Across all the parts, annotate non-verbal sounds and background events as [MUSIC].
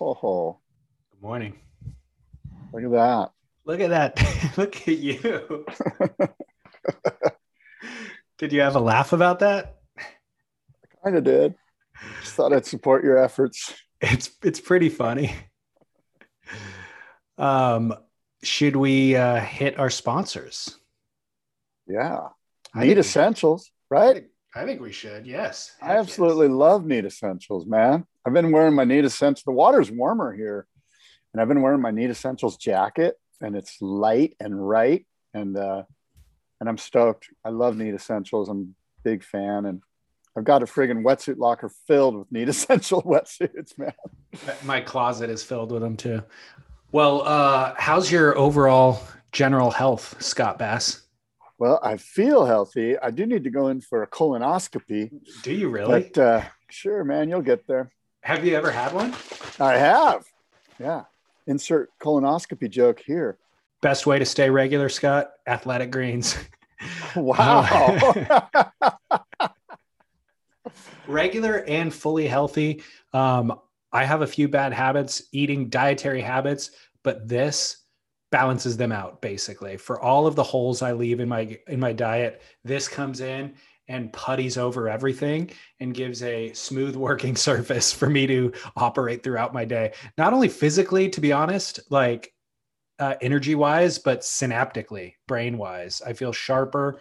Oh, Good morning. look at that. Look at that. [LAUGHS] Look at you. [LAUGHS] Did you have a laugh about that? I kind of did. Just thought I'd support your efforts. It's it's pretty funny. Um, should we uh, hit our sponsors? Yeah. I Need essentials, I right? think, I think we should. Yes. I absolutely love Need Essentials, man. I've been wearing my Need Essentials. The water's warmer here, and I've been wearing my Need Essentials jacket, and it's light and right, and uh, and I'm stoked. I love Need Essentials. I'm a big fan, and I've got a friggin' wetsuit locker filled with Need [LAUGHS] Essential wetsuits, man. My closet is filled with them too. Well, uh, how's your overall general health, Scott Bass? Well, I feel healthy. I do need to go in for a colonoscopy, Do you really? but uh, sure, man, you'll get there. Have you ever had one? I have, yeah. Insert colonoscopy joke here. Best way to stay regular, Scott? Athletic greens. [LAUGHS] Wow. [LAUGHS] regular and fully healthy. Um, I have a few bad habits, eating dietary habits, but this balances them out basically. For all of the holes I leave in my in my diet, this comes in and putties over everything and gives a smooth [LAUGHS] working surface for me to operate throughout my day. Not only physically, to be honest, like uh, energy wise, but synaptically, brain wise. I feel sharper.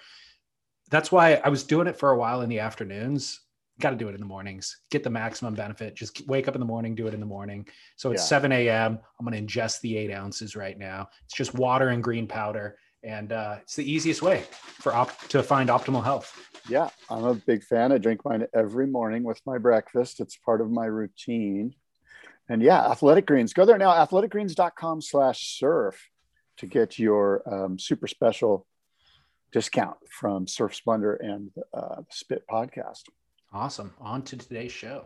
That's why I was doing it for a while in the afternoons. Got to do it in the mornings. Get the maximum benefit. Just wake up in the morning, do it in the morning. So it's Yeah. 7 a.m. I'm going to ingest the eight ounces right now. It's just water and green powder. And uh, it's the easiest way for op- to find optimal health. yeah, I'm a big fan. I drink mine every morning with my breakfast. It's part of my routine. And yeah, Athletic Greens. Go there now, athleticgreens.com slash surf to get your um, super special discount from Surf Splendor and uh, Spit Podcast. Awesome. On to today's show.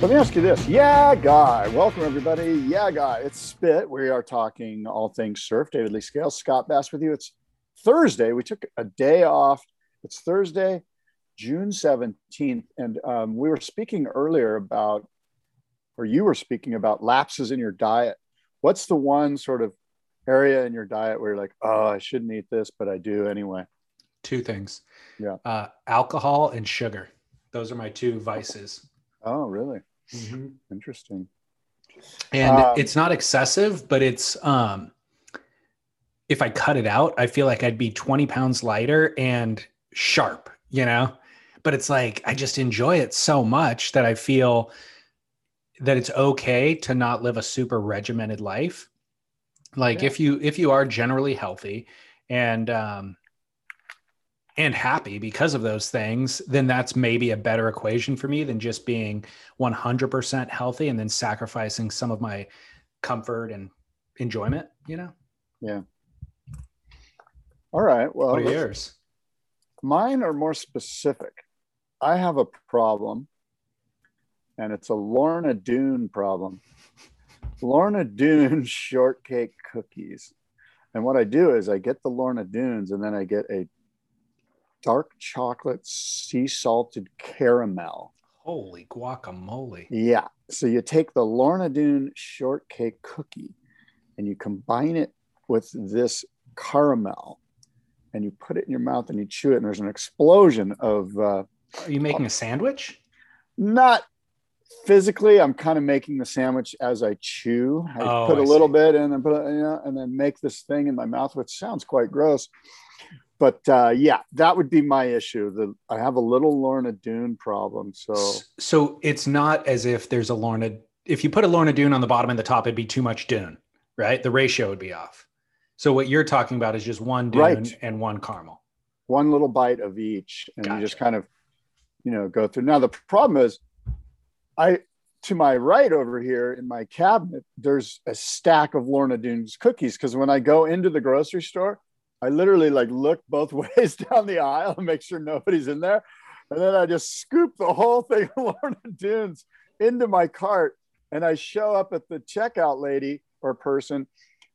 Let me ask you this. Yeah, guy. Welcome, everybody. Yeah, guy. It's Spit. We are talking all things surf. David Lee Scales, Scott Bass with you. It's Thursday. We took a day off. It's Thursday, June 17th. And um, we were speaking earlier about, or you were speaking about lapses in your diet. What's the one sort of area in your diet where you're like, oh, I shouldn't eat this, but I do anyway? Two things. Yeah. Uh, alcohol and sugar. Those are my two vices. Oh, really? Interesting. and Um, it's not excessive but it's um if i cut it out i feel like i'd be 20 pounds lighter and sharp you know but it's like i just enjoy it so much that i feel that it's okay to not live a super regimented life like Yeah. if you if you are generally healthy and um and happy because of those things, then that's maybe a better equation for me than just being 100% healthy and then sacrificing some of my comfort and enjoyment, you know? Yeah. All right. Well, What are yours? Mine are more specific. I have a problem, and it's a Lorna Doone problem. Lorna Doone [LAUGHS] shortcake cookies. And what I do is I get the Lorna Doones and then I get a dark chocolate sea salted caramel. Holy guacamole. Yeah. So you take the Lorna Doone shortcake cookie and you combine it with this caramel and you put it in your mouth and you chew it and there's an explosion of uh, Are you making a sandwich? not physically i'm kind of making the sandwich as i chew i Oh, put a I little see. bit in and put it, you know, and then make this thing in my mouth which sounds quite gross but uh, yeah that would be my issue the, i have a little lorna doone problem so So it's not as if there's a Lorna. If you put a Lorna Doone on the bottom and the top, it'd be too much Doone, right? The ratio would be off. So what you're talking about is just one Doone Right. and one caramel. one little bite of each and you just kind of you know go through now the problem is i to my right over here in my cabinet, there's a stack of Lorna Doones cookies. Because when I go into the grocery store, I literally like look both [LAUGHS] ways down the aisle and make sure nobody's in there. And then I just scoop the whole thing of [LAUGHS] Lorna Doones into my cart. And I show up at the checkout lady or person.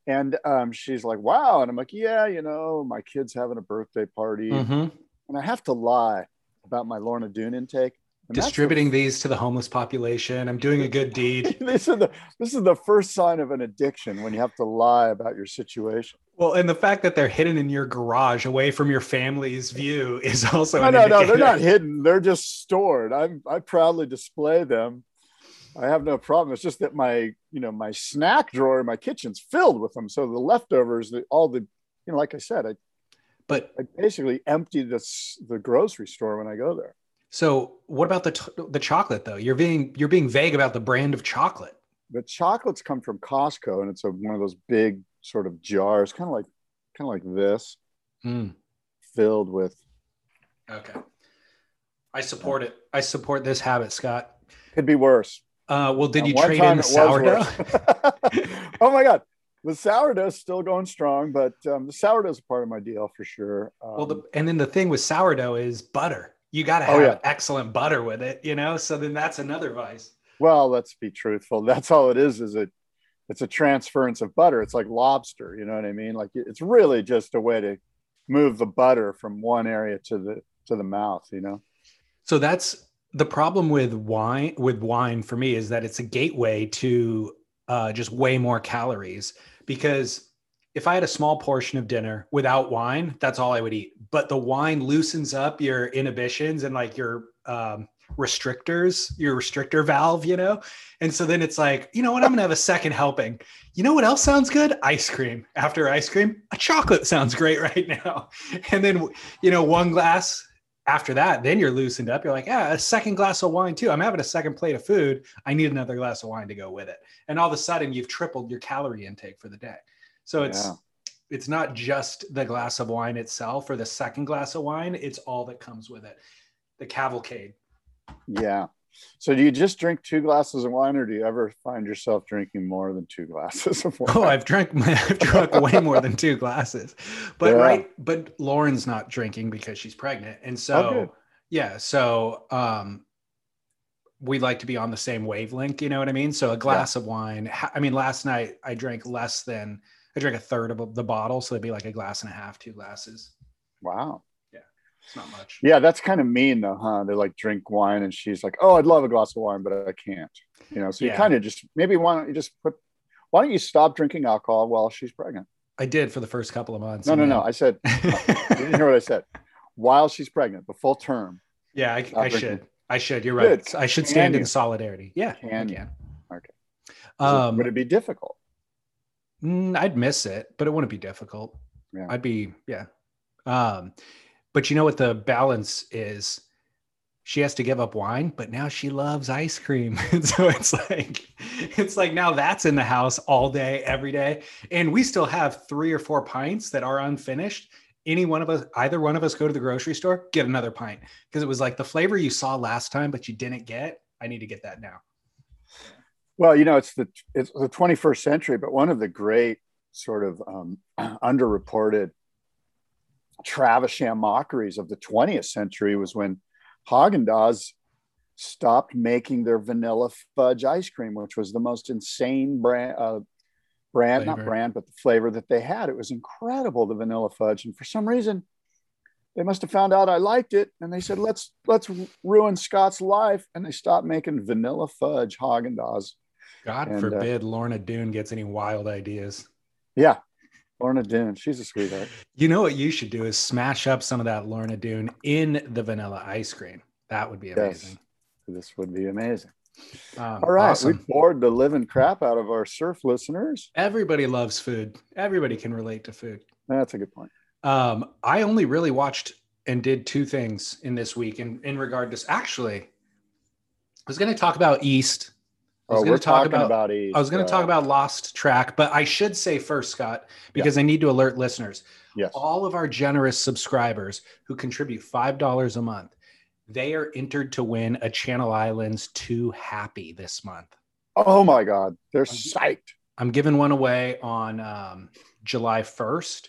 And um, she's like, wow. And I'm like, yeah, you know, my kid's having a birthday party. Mhm. And I have to lie about my Lorna Doone intake. And that's the Distributing these to the homeless population. I'm doing a good [LAUGHS] deed. this is the this is the first sign of an addiction when you have to lie about your situation. Well, and the fact that they're hidden in your garage away from your family's view is also No, no, no, they're not hidden. They're just stored. I'm I proudly display them. I have no problem. It's just that my you know my snack drawer in my kitchen's filled with them. So the leftovers, the, all the you know, like I said, I, But I basically empty this the grocery store when I go there. So, what about the t- the chocolate though? You're being you're being vague about the brand of chocolate. The chocolates come from Costco, and it's a, one of those big sort of jars, kind of like kind of like this, Mm, filled with. okay, I support it. I support this habit, Scott. Could be worse. Uh, well, did At you trade in the sourdough? [LAUGHS] oh my god, the sourdough's still going strong, but um, the sourdough's a part of my deal for sure. Um, well, the, and then the thing with sourdough is butter. You got to Oh, have yeah. excellent butter with it, you know. So then that's another vice. well, let's be truthful. [LAUGHS] That's all it is. Is it? It's a transference of butter. It's like lobster. You know what I mean? Like it's really just a way to move the butter from one area to the to the mouth. You know? So that's the problem with wine. With wine, for me, is that it's a gateway to uh, just way more calories. Because if I had a small portion of dinner without wine, that's all I would eat. But the wine loosens up your inhibitions and like your um, restrictors, your restrictor valve, you know. And so then it's like, you know what? I'm gonna have a second helping. You know what else sounds good? Ice cream. After ice cream, a chocolate sounds great [LAUGHS] right now. And then you know, one glass after that, then you're loosened up. You're like, yeah, a second glass of wine too. I'm having a second plate of food. I need another glass of wine to go with it. And all of a sudden, you've tripled your calorie intake for the day. So it's Yeah. it's not just the glass of wine itself or the second glass of wine. It's all that comes with it. The cavalcade. Yeah. So do you just drink two glasses of wine, or do you ever find yourself drinking more than two glasses of wine? Oh, I've drank [LAUGHS] I've drunk way more than two glasses. But Yeah. right, but Lauren's not drinking because she's pregnant. And so Oh, good. yeah, so um we like to be on the same wavelength, you know what I mean? So a glass of wine. I mean, last night I drank less than I drank a third of the bottle, so it'd be like a glass and a half, two glasses. wow. Yeah, it's not much. Yeah, that's kind of mean though, huh? They like drink wine and she's like, Oh, I'd love a glass of wine, but I can't. You know, so you kind of just maybe why don't you just put why don't you stop drinking alcohol while she's pregnant? I did for the first couple of months. No, no, no. I said [LAUGHS] you didn't hear what I said. While she's pregnant, the full term. yeah, I, I should. I should. You're right. Good. I should Can stand you? in solidarity. Yeah, Can I you? can. Okay. Is it- Um, Would it be difficult? Mm, I'd miss it, but it wouldn't be difficult. Yeah. I'd be, yeah. Um, but you know what the balance is? She has to give up wine, but now she loves ice cream. [LAUGHS] So it's like, it's like now that's in the house all day, every day. And we still have three or four pints that are unfinished. Any one of us, either one of us go to the grocery store, get another pint. Because it was like the flavor you saw last time, but you didn't get. I need to get that now. Well, you know, it's the it's the 21st century, but one of the great sort of um, [CLEARS THROAT] underreported Travisham mockeries of the 20th century was when Haagen Dazs stopped making their vanilla fudge ice cream, which was the most insane brand, uh, brand not brand, but the flavor that they had. It was incredible, the vanilla fudge, and for some reason, they must have found out I liked it, and they said, "Let's let's ruin Scott's life," and they stopped making vanilla fudge Haagen Dazs. God And, uh, forbid Lorna Doone gets any wild ideas. Yeah. Lorna Doone, she's a sweetheart. You know what you should do is smash up some of that Lorna Doone in the vanilla ice cream. That would be amazing. This would be amazing. Um, All right. awesome. We bored the living crap out of our surf listeners. Everybody loves food. Everybody can relate to food. That's a good point. Um, I only really watched and did two things in this week in, in regard to actually, I was going to talk about East. I was Oh, going to talk about, about, East. I was going uh, to talk about Lost Track, but I should say first, Scott, because I need to alert listeners. Yes. all of our generous subscribers who contribute $5 a month They are entered to win a Channel Islands 2 Happy this month. Oh my God. They're psyched. I'm giving one away on um, July 1st.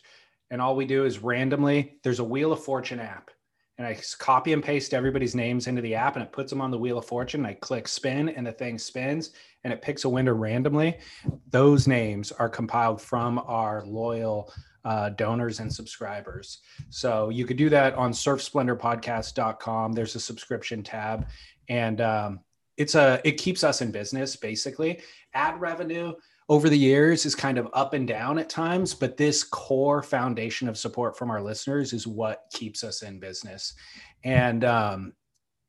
And all we do is randomly, there's a Wheel of Fortune app. And I copy and paste everybody's names into the app and it puts them on the Wheel of Fortune. I click spin and the thing spins and it picks a winner randomly. Those names are compiled from our loyal uh, donors and subscribers. So you could do that on surfsplendorpodcast.com. There's a subscription tab. And um, it's a it keeps us in business basically. Ad revenue over the years is kind of up and down at times, but this core foundation of support from our listeners is what keeps us in business. And um,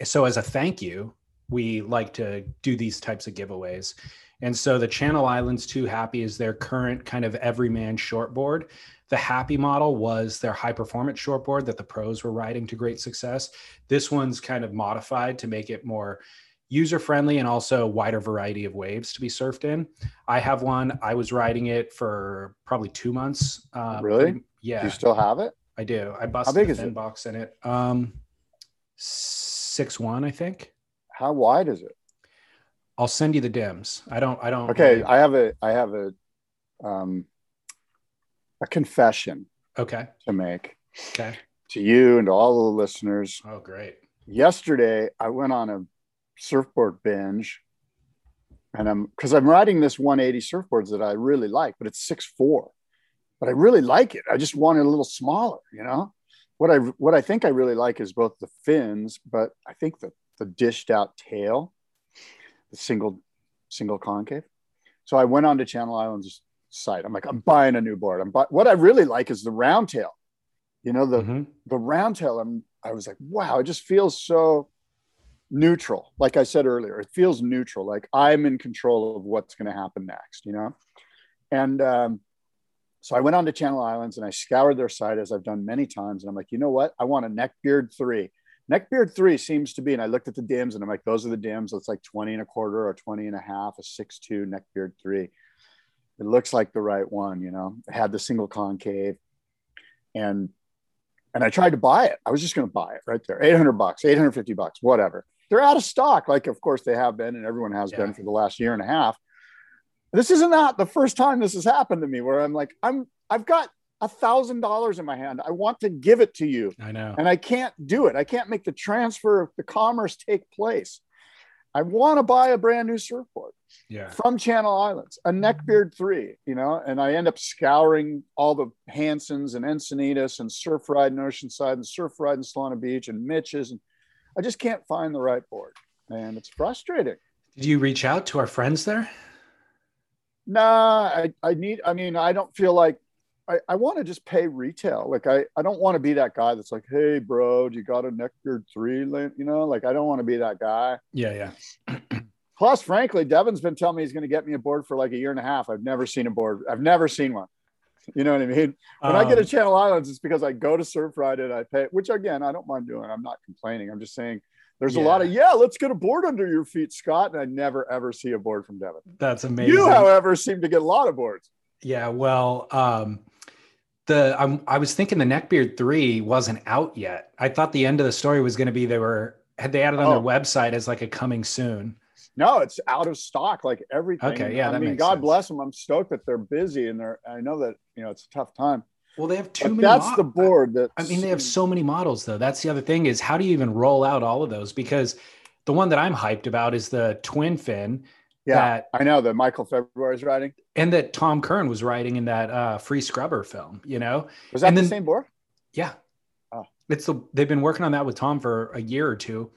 so, as a thank you, we like to do these types of giveaways. And so, the Channel Islands 2 Happy is their current kind of everyman shortboard. The Happy model was their high performance shortboard that the pros were riding to great success. This one's kind of modified to make it more user friendly and also wider variety of waves to be surfed in. I have one. I was riding it for probably two months. Uh, Really? yeah, Do you still have it? I do. I busted big the is thin box in it. Um, six one, I think. How wide is it? I'll send you the dims. I don't. I don't. Okay. really- I have a, I have a, um, a confession okay. to make Okay. to you and to all the listeners. Oh, great. yesterday I went on a surfboard binge and I'm because I'm riding this 180 surfboards that I really like, but it's six four. But I really like it. I just want it a little smaller, you know. What I what I think I really like is both the fins, but I think the the dished out tail, the single single concave. So I went on to Channel Islands site. I'm like, I'm buying a new board. I'm buy- what I really like is the round tail. You know, the Mhm. the round tail, I'm, I was like, wow, it just feels so neutral. Like I said earlier, it feels neutral. Like I'm in control of what's going to happen next, you know? And um, so I went on to Channel Islands and I scoured their site as I've done many times. And I'm like, you know what? I want a neckbeard three. Neckbeard three seems to be, and I looked at the dims and I'm like, those are the dims. It's like 20 and a quarter or 20 and a half, a six two neckbeard three. It looks like the right one, you know. It had the single concave. And and I tried to buy it. I was just going to buy it right there. 800 bucks, 850 bucks, whatever. They're out of stock. Like, of course they have been, and everyone has Yeah. been for the last year and a half. This isn't not the first time this has happened to me where I'm like, I'm, I've got a thousand dollars in my hand. I want to give it to you I know. and I can't do it. I can't make the transfer of the commerce take place. I want to buy a brand new surfboard Yeah. from Channel Islands, a neckbeard mm-hmm. three, you know, and I end up scouring all the Hansens and Encinitas and surf ride in Oceanside and surf ride in Solana Beach and Mitch's. And I just can't find the right board. And it's frustrating. Did you reach out to our friends there? Nah, I, I need, I mean, I don't feel like I, I want to just pay retail. Like I, I don't want to be that guy that's like, hey bro, do you got a neckbeard three? You know, like I don't want to be that guy. Yeah. Yeah. Plus, frankly, Devin's been telling me he's going to get me a board for like a year and a half. I've never seen a board. I've never seen one. You know what I mean? When I get a Um, Channel Islands, it's because I go to Surf Ride and I pay, which again, I don't mind doing. I'm not complaining. I'm just saying there's a lot of, yeah, let's get a board under your feet, Scott. And I never, ever see a board from Devin. That's amazing. You, however, seem to get a lot of boards. Yeah, well, um, the I'm, I was thinking the Neckbeard three wasn't out yet. I thought the end of the story was going to be they were had they added on Oh. their website as like a coming soon. No, it's out of stock, like everything. Okay, yeah, I that mean, God sense. bless them. I'm stoked that they're busy and they're, I know that, you know, it's a tough time. Well, they have too But many. that's the board that, I mean, they have so many models though. That's the other thing is how do you even roll out all of those? Because the one that I'm hyped about is the twin fin yeah, that I know that Michael February is riding. and that Tom Curren was riding in that uh, Free Scrubber film. You know, Was that And the then- same board? Yeah. Oh. It's the they've been working on that with Tom for a year or two.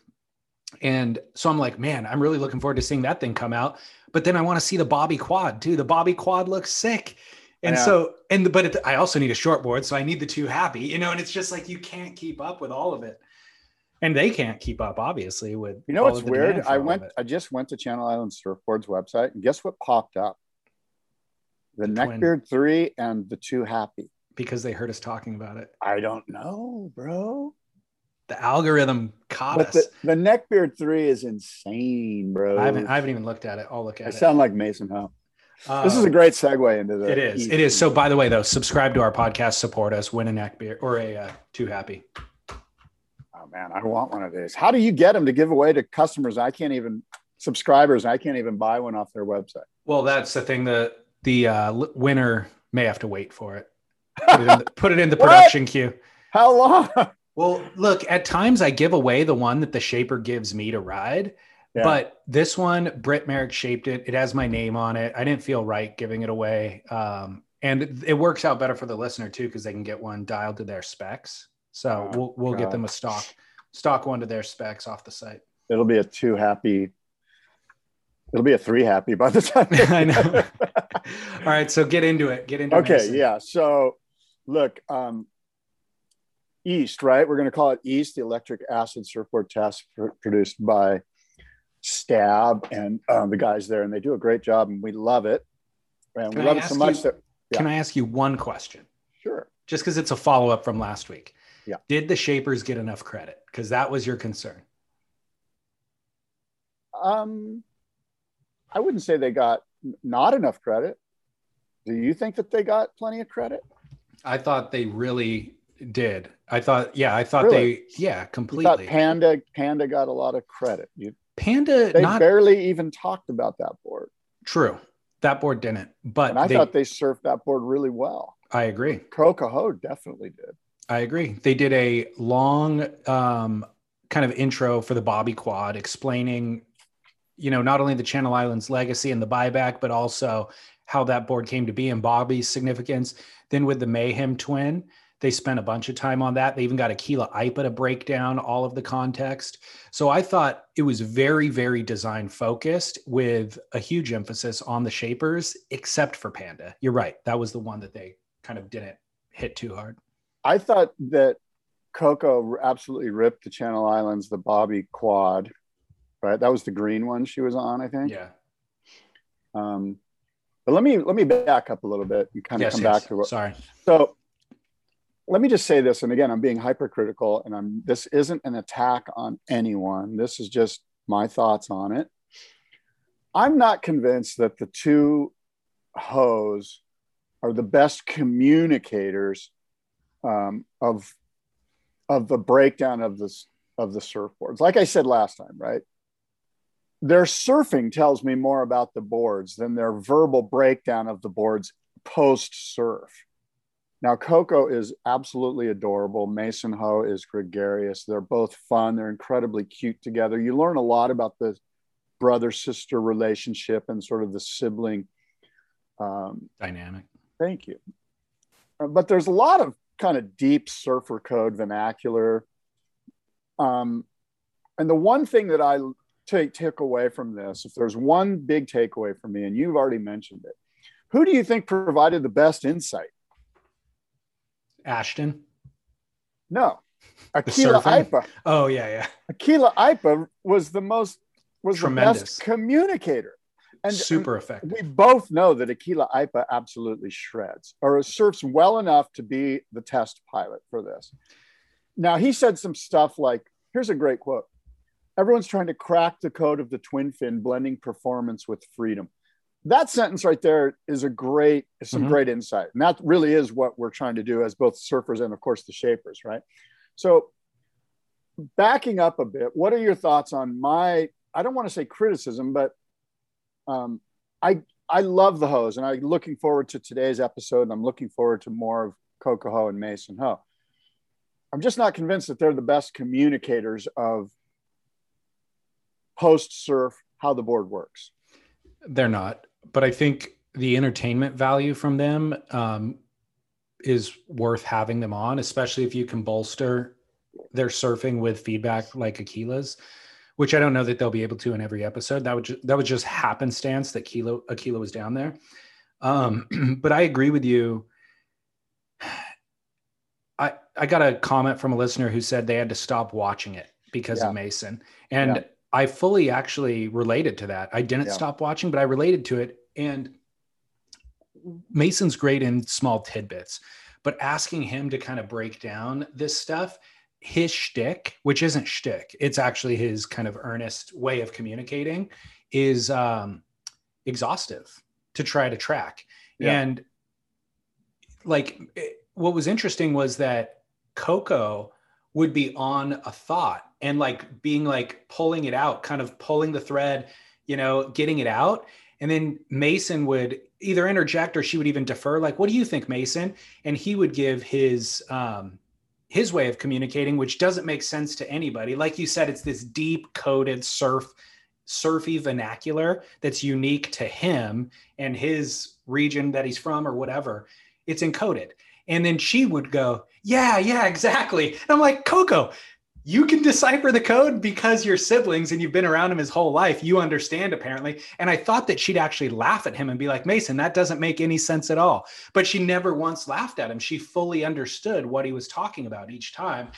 And so I'm like, man, I'm really looking forward to seeing that thing come out. But then I want to see the Bobby quad too. The Bobby quad looks sick. And so, and but it, I also need a short board, so I need the two happy, you know. And it's just like you can't keep up with all of it, and they can't keep up, obviously. With You know what's weird? I went. I just went to Channel Island Surfboards website, and guess what popped up? The, The. Neckbeard three and the two happy. because they heard us talking about it. I don't know, bro. The algorithm caught But us. the, the Neckbeard three is insane, bro. I haven't, I haven't even looked at it. I'll look I at it. I sound like Mason This is a great segue into the. It is. East. It is. So, by the way, though, subscribe to our podcast, support us, win a neck beard or a uh, too happy. Oh man, I want one of these. How do you get them to give away to customers? I can't even subscribers. I can't even buy one off their website. Well, that's the thing. The the uh, winner may have to wait for it. Put it in the, put it in the [LAUGHS] production queue. How long? [LAUGHS] Well, look, at times I give away the one that the shaper gives me to ride. Yeah. But this one, Britt Merrick shaped it. It has my name on it. I didn't feel right giving it away. Um, and it, it works out better for the listener too, because they can get one dialed to their specs. So Oh, we'll we'll get them a stock stock one to their specs off the site. It'll be a two happy. It'll be a three happy by the time. [LAUGHS] I know. [LAUGHS] All right, so get into it. Get into it. okay, Mason. yeah. So, look, um, East, right? We're going to call it East, the electric acid surfboard test pr- produced by Stab and um, the guys there, and they do a great job, and we love it. And Can we I love it so ask much you- that Can I ask you one question? sure. Just because it's a follow up from last week. Yeah. Did the shapers get enough credit? Because that was your concern. Um, I wouldn't say they got not enough credit. Do you think that they got plenty of credit? I thought they really did. I thought, yeah, I thought Really? they, yeah, completely. Panda Panda got a lot of credit. You, Panda, they not barely even talked about that board, true. That board didn't, but and I they, thought they surfed that board really well. I agree. Crocaho definitely did. I agree. They did a long um, kind of intro for the Bobby Quad, explaining, you know, not only the Channel Islands legacy and the buyback, but also how that board came to be and Bobby's significance. Then with the Mayhem twin, they spent a bunch of time on that. They even got Akila Aipa to break down all of the context. So I thought it was very, very design focused with a huge emphasis on the shapers, except for Panda. You're right. That was the one that they kind of didn't hit too hard. I thought that Coco absolutely ripped the Channel Islands, the Bobby Quad, right? That was the green one she was on, I think. Yeah. Um, but let me let me back up a little bit and kind of Yes, come yes. back to what. Sorry. So let me just say this, and again, I'm being hypercritical, and I'm this isn't an attack on anyone. This is just my thoughts on it. I'm not convinced that the two hoes are the best communicators um, of of the breakdown of this of the surfboards. Like I said last time, right? Their surfing tells me more about the boards than their verbal breakdown of the boards post surf. Now, Coco is absolutely adorable. Mason Ho is gregarious. They're both fun. They're incredibly cute together. You learn a lot about the brother sister relationship and sort of the sibling. Um, Dynamic. thank you. Uh, But there's a lot of kind of deep surfer code vernacular. Um, and the one thing that I take, take away from this, if there's one big takeaway for me, and you've already mentioned it, who do you think provided the best insight? Ashton. No, Akila? Aipa. Oh yeah, yeah. Akila Aipa was the most was Tremendous. the best communicator, and Super effective. we both know that Akila Aipa absolutely shreds or surfs well enough to be the test pilot for this. Now he said some stuff like, "Here's a great quote: Everyone's trying to crack the code of the twin fin, blending performance with freedom." That sentence right there is a great, some Mhm. great insight, and that really is what we're trying to do as both surfers and, of course, the shapers, right? So, backing up a bit, what are your thoughts on my? I don't want to say criticism, but um, I I love the hose, and I'm looking forward to today's episode. And I'm looking forward to more of Coco Ho and Mason Ho. I'm just not convinced that they're the best communicators of post surf how the board works. They're not, but I think the entertainment value from them um, is worth having them on, especially if you can bolster their surfing with feedback like Akila's, which I don't know that they'll be able to in every episode. That would ju- that was just happenstance that Kilo Akila was down there. Um, [CLEARS THROAT] but I agree with you. I I got a comment from a listener who said they had to stop watching it because Yeah. of Mason, and Yeah. I fully actually related to that. I didn't Yeah. stop watching, but I related to it. And Mason's great in small tidbits, but asking him to kind of break down this stuff, his shtick, which isn't shtick, it's actually his kind of earnest way of communicating, is um, exhaustive to try to track. Yeah. And like, it- what was interesting was that Coco would be on a thought and like being like pulling it out, kind of pulling the thread, you know, getting it out. And then Mason would either interject or she would even defer, like, what do you think, Mason? And he would give his um his way of communicating, which doesn't make sense to anybody. Like you said, it's this deep coded surf surfy vernacular that's unique to him and his region that he's from or whatever. It's encoded. And then she would go, Yeah, yeah, exactly. And I'm like, Coco, you can decipher the code because you're siblings and you've been around him his whole life. You understand, apparently. And I thought that she'd actually laugh at him and be like, Mason, that doesn't make any sense at all. But she never once laughed at him. She fully understood what he was talking about each time.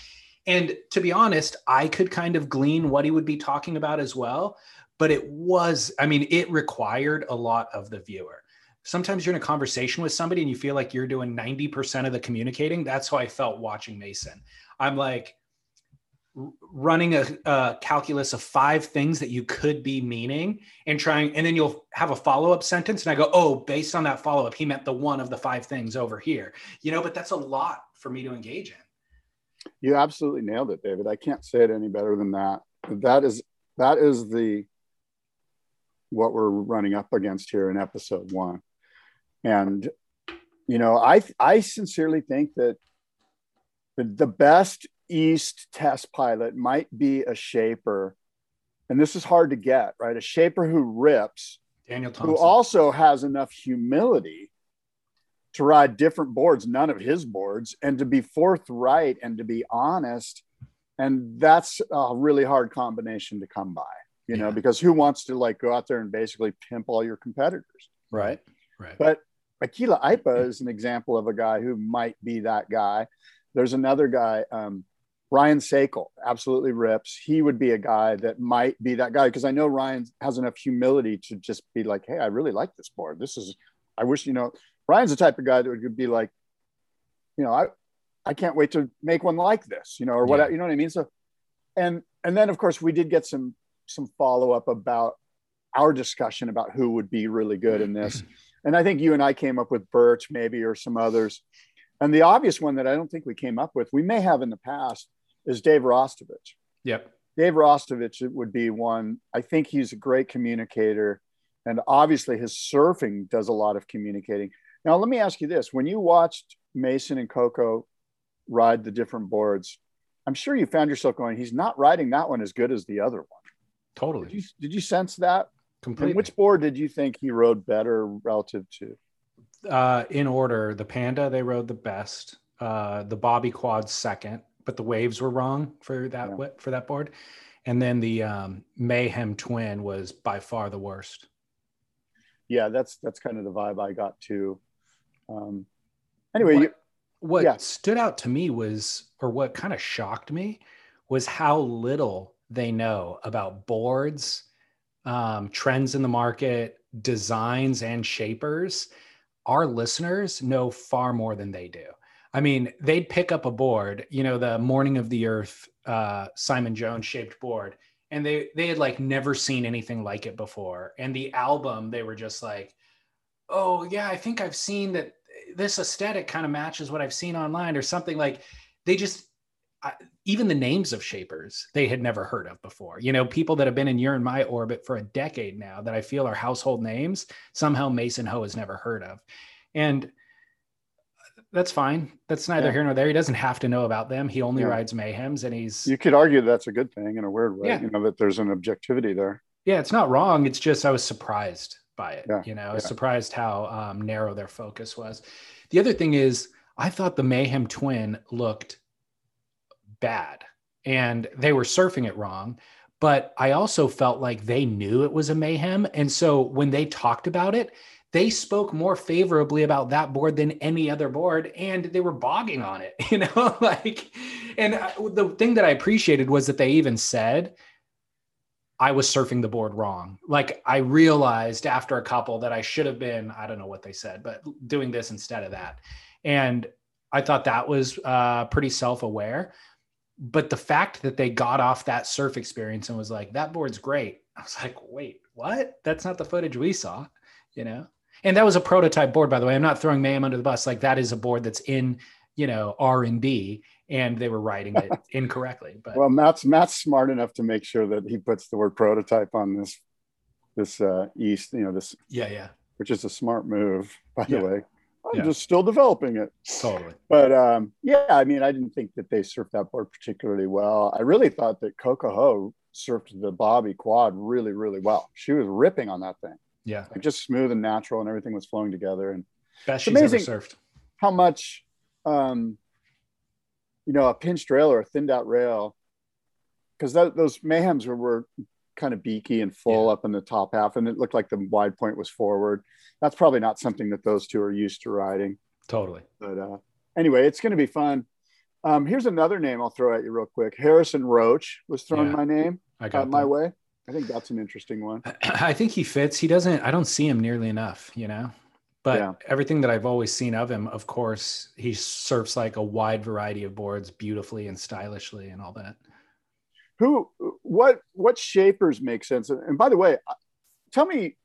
And to be honest, I could kind of glean what he would be talking about as well. But it was, I mean, it required a lot of the viewer sometimes you're in a conversation with somebody and you feel like you're doing 90% of the communicating. That's how I felt watching Mason. I'm like running a, a, calculus of five things that you could be meaning and trying, and then you'll have a follow up sentence. And I go, oh, based on that follow up, he meant the one of the five things over here, you know, but that's a lot for me to engage in. You absolutely nailed it, David. I can't say it any better than that. That is, that is the, what we're running up against here in episode one and you know i i sincerely think that the best east test pilot might be a shaper and this is hard to get right? A shaper who rips daniel Thompson. who also has enough humility to ride different boards none of his boards and to be forthright and to be honest. And that's a really hard combination to come by you know because who wants to like go out there and basically pimp all your competitors? Right right. But Akila Aipa is an example of a guy who might be that guy. There's another guy, um, Ryan Sakal, absolutely rips. He would be a guy that might be that guy because I know Ryan has enough humility to just be like, hey, I really like this board. This is, I wish, you know, Ryan's the type of guy that would be like, you know, I, I can't wait to make one like this, you know, or whatever, yeah. you know what I mean? So, and, and then of course we did get some, some follow up about our discussion about who would be really good in this. [CLEARS THROAT] And I think you and I came up with Burch, maybe, or some others. And the obvious one that I don't think we came up with, we may have in the past, is Dave Rastovich. Yep. Dave Rastovich would be one. I think he's a great communicator. And obviously, his surfing does a lot of communicating. Now, let me ask you this when you watched Mason and Coco ride the different boards, I'm sure you found yourself going, he's not riding that one as good as the other one. Totally. Did you, did you sense that? Completely. And which board did you think he rode better relative to? Uh, in order, the Panda they rode the best. Uh, the Bobby Quad second, but the waves were wrong for that yeah. for that board. And then the um, Mayhem Twin was by far the worst. Yeah, that's that's kind of the vibe I got too. Um, anyway, what, you, what yeah. stood out to me was, or what kind of shocked me, was how little they know about boards um, trends in the market, designs, and shapers, our listeners know far more than they do. I mean, they'd pick up a board, you know, the Morning of the Earth uh, Simon Jones shaped board, and they they had like never seen anything like it before. And the album, they were just like, "Oh yeah, I think I've seen that. This aesthetic kind of matches what I've seen online, or something." Like they just I, even the names of shapers they had never heard of before. You know, people that have been in your and my orbit for a decade now that I feel are household names, somehow Mason Ho has never heard of. And that's fine. That's neither yeah. here nor there. He doesn't have to know about them. He only yeah. rides mayhems and he's You could argue that's a good thing in a weird way, yeah. you know, that there's an objectivity there. Yeah, it's not wrong. It's just I was surprised by it. Yeah. You know, I was surprised how um, narrow their focus was. The other thing is I thought the Mayhem twin looked bad and they were surfing it wrong. But I also felt like they knew it was a mayhem. And so when they talked about it, they spoke more favorably about that board than any other board and they were bogging on it, [LAUGHS] you know, [LAUGHS] like, and the thing that I appreciated was that they even said, I was surfing the board wrong. Like I realized after a couple that I should have been, I don't know what they said, but doing this instead of that. And I thought that was uh, pretty self aware but the fact that they got off that surf experience and was like, that board's great. [LAUGHS] I was like, wait, what? That's not the footage we saw, you know? And that was a prototype board, by the way. I'm not throwing Mayhem under the bus. Like that is a board that's in, you know, R and D. and they were writing it [LAUGHS] incorrectly. But Well, Matt's Matt's smart enough to make sure that he puts the word prototype on this this uh, east, you know, this yeah, yeah, which is a smart move, by Yeah. the way. I'm Yeah. just still developing it. totally. But um, yeah, I mean, I didn't think that they surfed that board particularly well. I really thought that Coco Ho surfed the Bobby quad really, really well. She was ripping on that thing, Yeah, like just smooth and natural, and everything was flowing together. And best she's amazing. ever surfed. how much, um, you know, a pinched rail or a thinned out rail, because those mayhems were, were kind of beaky and full Yeah. up in the top half, and it looked like the wide point was forward. That's probably not something that those two are used to riding. Totally. But uh, anyway, it's going to be fun. Um, here's another name I'll throw at you real quick. Harrison Roach was throwing Yeah, my name I uh, got my way. I think that's an interesting one. [CLEARS THROAT] I think he fits. He doesn't. I don't see him nearly enough. You know. But Yeah. everything that I've always seen of him, of course, he surfs like a wide variety of boards beautifully and stylishly and all that. Who, what, what shapers make sense? And by the way, tell me,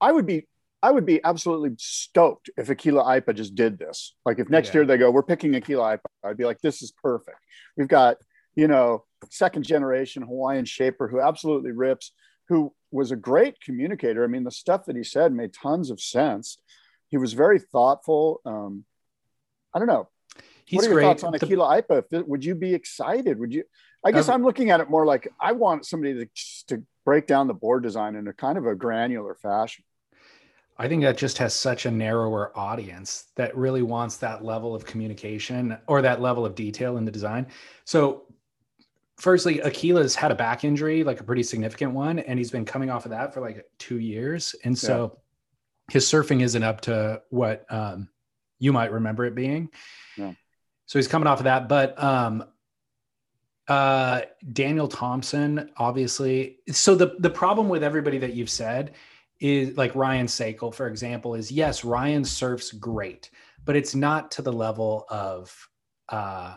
I would be, I would be absolutely stoked if Akila Aipa just did this. Like if next Yeah. year they go, we're picking Akila Aipa, I'd be like, this is perfect. We've got, you know, second generation Hawaiian shaper who absolutely rips, who was a great communicator. I mean, the stuff that he said made tons of sense. He was very thoughtful. Um, I don't know. He's what are your great. thoughts on The- Akila Aipa? Would you be excited? Would you? I guess Um, I'm looking at it more like I want somebody to to break down the board design in a kind of a granular fashion. I think that just has such a narrower audience that really wants that level of communication or that level of detail in the design. So, firstly, Akila's had a back injury, like a pretty significant one, and he's been coming off of that for like two years. And so his surfing isn't up to what um, you might remember it being. Yeah. So he's coming off of that. But um, uh, Daniel Thompson, obviously. So the the problem with everybody that you've said is like Ryan Sakal, for example, is yes, Ryan surfs great, but it's not to the level of uh,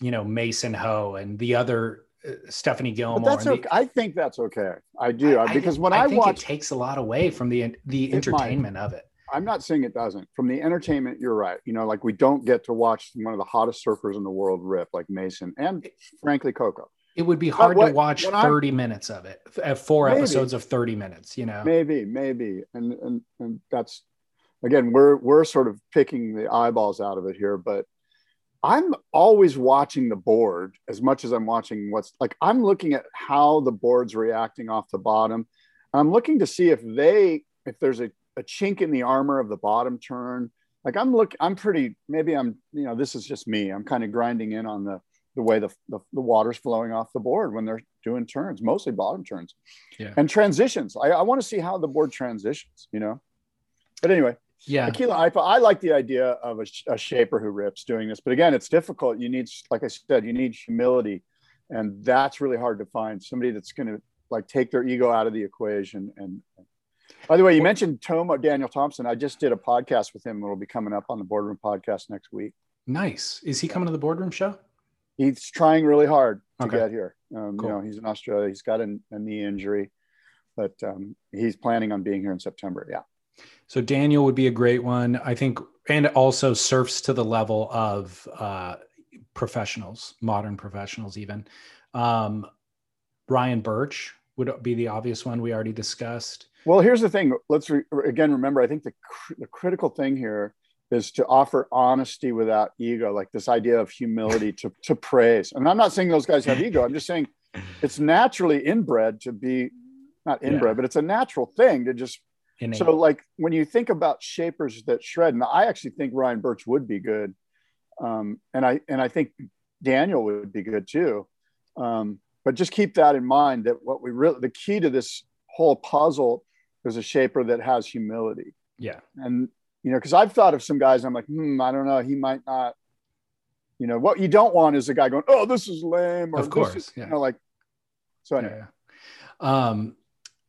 you know Mason Ho and the other uh, Stephanie Gilmore. But that's okay. the- I think that's okay. I do I- because when I, think watch, it takes a lot away from the the might. entertainment of it. I'm not saying it doesn't. From the entertainment, you're right. You know, like we don't get to watch one of the hottest surfers in the world rip, like Mason and frankly Coco. It would be hard what- to watch when I'm- 30 minutes of it, f- four Maybe. episodes of 30 minutes, you know? Maybe, maybe, and and and that's again, we're we're sort of picking the eyeballs out of it here, but I'm always watching the board as much as I'm watching what's like. I'm looking at how the board's reacting off the bottom. I'm looking to see if they, if there's a, a chink in the armor of the bottom turn. Like I'm look, I'm pretty. Maybe I'm, you know, this is just me. I'm kind of grinding in on the the way the, the the water's flowing off the board when they're doing turns, mostly bottom turns Yeah. and transitions. I, I want to see how the board transitions, you know. But anyway, Yeah. Akila Aipa, I like the idea of a, a shaper who rips doing this. But again, it's difficult. You need, like I said, you need humility, and that's really hard to find. Somebody that's going to like take their ego out of the equation. And by the way, you mentioned Tomo Daniel Thompson. I just did a podcast with him. It'll be coming up on the Boardroom podcast next week. Nice. Is he coming to the boardroom show? He's trying really hard to Okay. get here. Um, Cool. You know, he's in Australia. He's got a, a knee injury, but um, he's planning on being here in September. Yeah. So Daniel would be a great one, I think, and also surfs to the level of uh, professionals, modern professionals, even. Um, Ryan Burch would be the obvious one we already discussed. Well, here's the thing. Let's re- again remember. I think the cr- the critical thing here is to offer honesty without ego, like this idea of humility to to praise. And I'm not saying those guys have ego. I'm just saying [LAUGHS] it's naturally inbred to be not inbred, Yeah. but it's a natural thing to just. Innate. So, like when you think about shapers that shred, and I actually think Ryan Burch would be good, um, and I and I think Daniel would be good too. Um, but just keep that in mind that what we really the key to this whole puzzle is a shaper that has humility. yeah. And you know, because I've thought of some guys, I'm like, hmm, I don't know, he might not. You know, what you don't want is a guy going, "Oh, this is lame," or Of "This course, is-" yeah. you know, like. So anyway, Yeah. yeah. Um,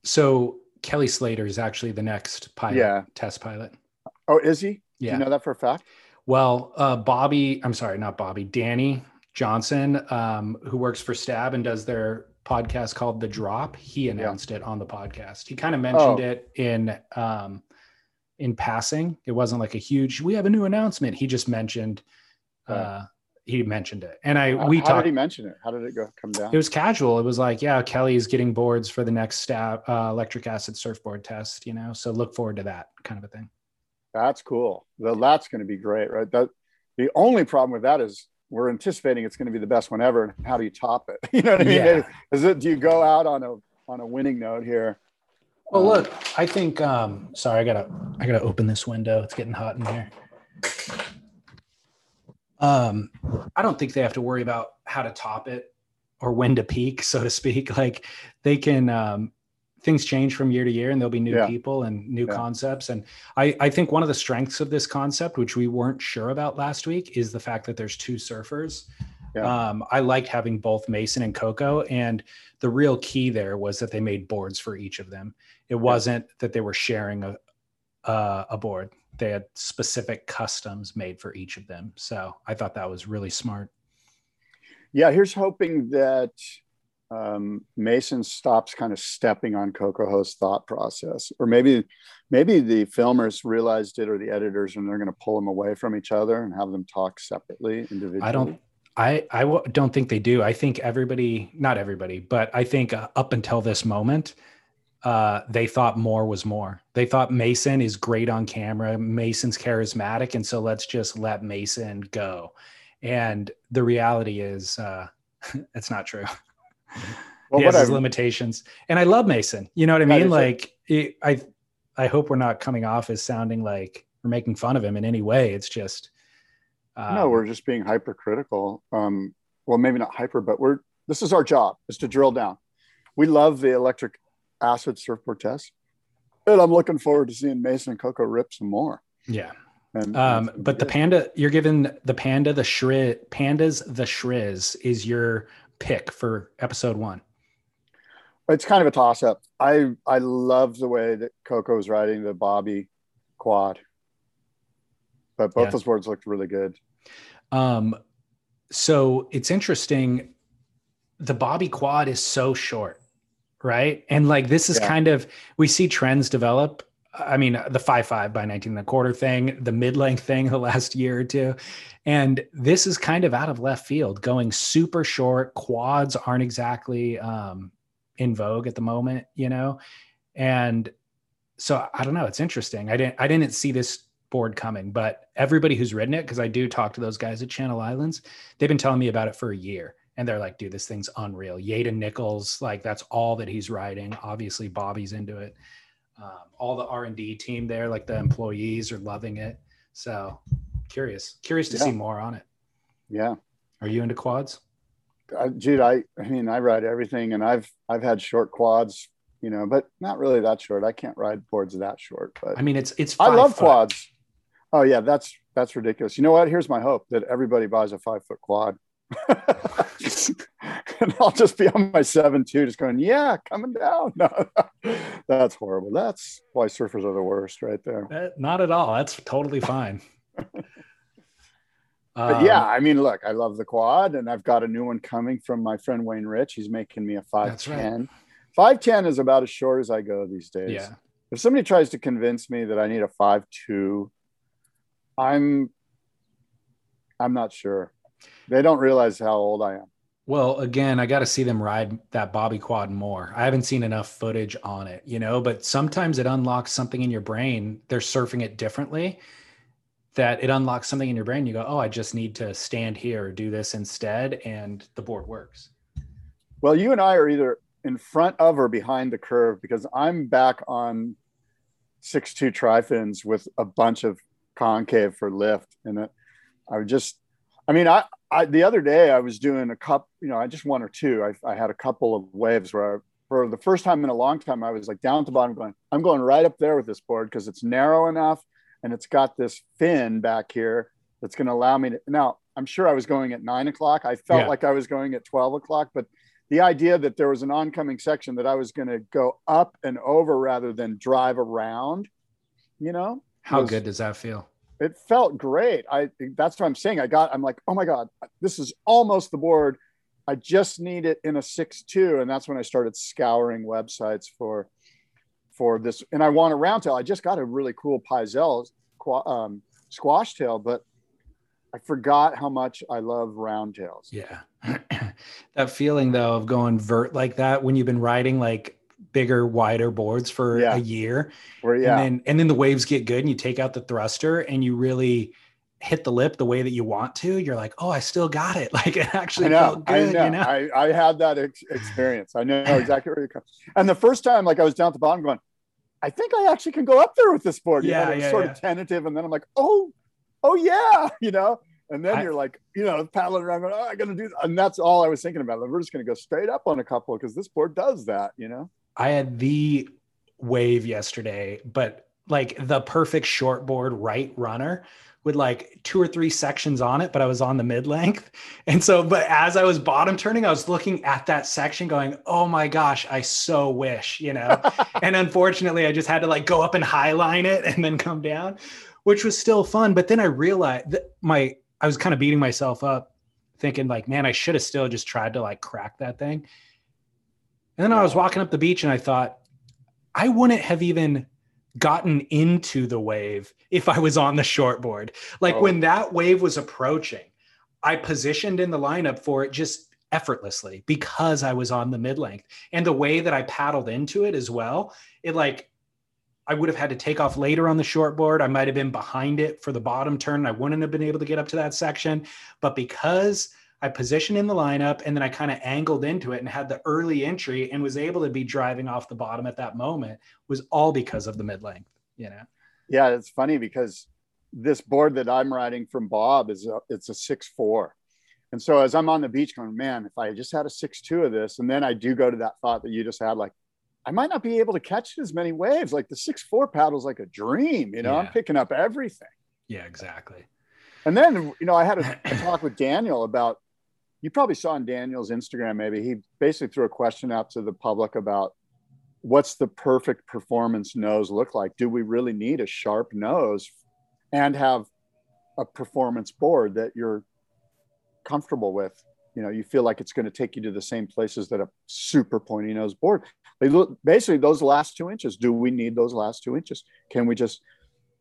so Kelly Slater is actually the next pilot, Yeah. test pilot. oh, is he? Yeah. Do you know that for a fact? Well, uh, Bobby, I'm sorry, not Bobby, Danny Johnson, um, who works for Stab and does their podcast called The Drop, he announced it on the podcast. He kind of mentioned Oh. it in um, in passing. It wasn't like a huge, we have a new announcement. He just mentioned, uh, he mentioned it, and I How- we how talked. did he mention it? How did it go come down? It was casual. It was like, yeah, Kelly's getting boards for the next stab, uh, electric acid surfboard test. You know, so look forward to that kind of a thing. That's cool. Well, that's going to be great, right? That the only problem with that is we're anticipating it's going to be the best one ever. And how do you top it? [LAUGHS] You know what I mean? Yeah. Is it? Do you go out on a on a winning note here? Well, look, I think. um Sorry, I gotta, I gotta open this window. It's getting hot in here. Um, I don't think they have to worry about how to top it or when to peak, so to speak. [LAUGHS] Like they can. um Things change from year to year, and there'll be new Yeah. people and new Yeah. concepts. And I, I think one of the strengths of this concept, which we weren't sure about last week, is the fact that there's two surfers. Yeah. Um, I liked having both Mason and Coco, and the real key there was that they made boards for each of them. It wasn't that they were sharing a uh, a board. They had specific customs made for each of them. So I thought that was really smart. Yeah, here's hoping that um, Mason stops kind of stepping on Coco Ho's thought process, or maybe maybe the filmers realized it, or the editors, and they're going to pull them away from each other and have them talk separately, individually. I don't. I I w- don't think they do. I think everybody, not everybody, but I think uh, up until this moment, uh, they thought more was more. They thought Mason is great on camera. Mason's charismatic, and so let's just let Mason go. And the reality is, uh, [LAUGHS] it's not true. [LAUGHS] Well, he has his limitations, and I love Mason. You know what I mean? Like, it, I I hope we're not coming off as sounding like we're making fun of him in any way. It's just no, um, we're just being hypercritical. Um, well, maybe not hyper, but we're this is our job is to drill down. We love the electric acid surfboard test, and I'm looking forward to seeing Mason and Coco rip some more. yeah. And Um, but the panda, you're given the panda, the shriz, pandas, the shriz is your pick for episode one. it's kind of a toss up. I I love the way that Coco is riding the Bobby quad, but both Yeah. those boards looked really good. Um, so it's interesting. The Bobby quad is so short, right? And like this is Yeah. kind of we see trends develop. I mean, the five five by 19 and a quarter thing, the mid length thing [LAUGHS] the last year or two. And this is kind of out of left field, going super short. Quads aren't exactly um, in vogue at the moment, you know? And so I don't know. It's interesting. I didn't I didn't see this board coming, but everybody who's ridden it, because I do talk to those guys at Channel Islands, they've been telling me about it for a year. And they're like, dude, this thing's unreal. Yaden Nichols, like that's all that he's riding. Obviously, Bobby's into it. Um, all the R and D team there, like the employees, are loving it. So curious, curious to Yeah. see more on it. Yeah, Are you into quads? I, dude, I I mean I ride everything, and I've I've had short quads, you know, but not really that short. I can't ride boards that short, but I mean, it's it's. I love foot. quads. Oh yeah, that's that's ridiculous. You know what? Here's my hope that everybody buys a five foot quad. [LAUGHS] and I'll just be on my seven two, just going, yeah, coming down. [LAUGHS] No, that's horrible. That's why surfers are the worst, right there. Uh, not at all. That's totally fine. [LAUGHS] But Um, yeah, I mean, look, I love the quad, and I've got a new one coming from my friend Wayne Rich. He's making me a five ten. Five ten is about as short as I go these days. yeah. if somebody tries to convince me that I need a five two, I'm I'm not sure. They don't realize how old I am. Well, again, I got to see them ride that Bobby quad more. I haven't seen enough footage on it, you know, but sometimes it unlocks something in your brain. They're surfing it differently that it unlocks something in your brain. You go, oh, I just need to stand here or do this instead. And the board works. Well, you and I are either in front of or behind the curve because I'm back on six two trifins with a bunch of concave for lift, and it, I would just, I mean, I, I the other day I was doing a cup, you know, I just one or two. I, I had a couple of waves where I, for the first time in a long time I was like down to the bottom going, I'm going right up there with this board because it's narrow enough and it's got this fin back here that's going to allow me to. Now I'm sure I was going at nine o'clock. I felt Yeah. like I was going at twelve o'clock, but the idea that there was an oncoming section that I was going to go up and over rather than drive around, you know, How was- good does that feel? It felt great. I that's what I'm saying. I got I'm like, oh my God, this is almost the board. I just need it in a six two. And that's when I started scouring websites for for this. And I want a round tail. I just got a really cool Pyzel um, squash tail, but I forgot how much I love round tails. Yeah. [CLEARS THROAT] that feeling though of going vert like that when you've been riding like bigger, wider boards for Yeah. a year. Where yeah, And then and then the waves get good and you take out the thruster and you really hit the lip the way that you want to. You're like, oh, I still got it. [LAUGHS] Like it I actually know, felt I good, know. you know? I, I had that ex- experience. I know exactly where you're coming. And the first time, like I was down at the bottom, going, I think I actually can go up there with this board. You know, Yeah, it was yeah, sort yeah. of tentative, and then I'm like, oh, oh yeah, [LAUGHS] you know. And then I- you're like, you know, paddling around, going, oh, I got to do, that. and that's all I was thinking about. We're just going to go straight up on a couple because this board does that, you know. I had the wave yesterday, but like the perfect shortboard right runner with like two or three sections on it, but I was on the mid length. [LAUGHS] And so, but as I was bottom turning, I was looking at that section going, oh my gosh, I so wish, you know? [LAUGHS] and unfortunately, I just had to like go up and highline it and then come down, which was still fun. But then I realized that my, I was kind of beating myself up thinking like, man, I should have still just tried to like crack that thing. And then I was walking up the beach and I thought, I wouldn't have even gotten into the wave if I was on the shortboard. Like Oh. when that wave was approaching, I positioned in the lineup for it just effortlessly because I was on the mid length. And the way that I paddled into it as well, it like I would have had to take off later on the shortboard. I might have been behind it for the bottom turn. I wouldn't have been able to get up to that section. But because I positioned in the lineup and then I kind of angled into it and had the early entry and was able to be driving off the bottom at that moment was all because of the mid length, you know? Yeah, it's funny because this board that I'm riding from Bob is a, it's a six four, and so as I'm on the beach going, man, if I just had a six two of this, and then I do go to that thought that you just had, like, I might not be able to catch as many waves. Like the six four paddles like a dream, you know. I'm picking up everything. Yeah, exactly. And then you know I had a, a [CLEARS THROAT] talk with Daniel about. You probably saw on Daniel's Instagram, maybe he basically threw a question out to the public about what's the perfect performance nose look like? Do we really need a sharp nose and have a performance board that you're comfortable with? You know, you feel like it's going to take you to the same places that a super pointy nose board. Basically those last two inches. Do we need those last two inches? Can we just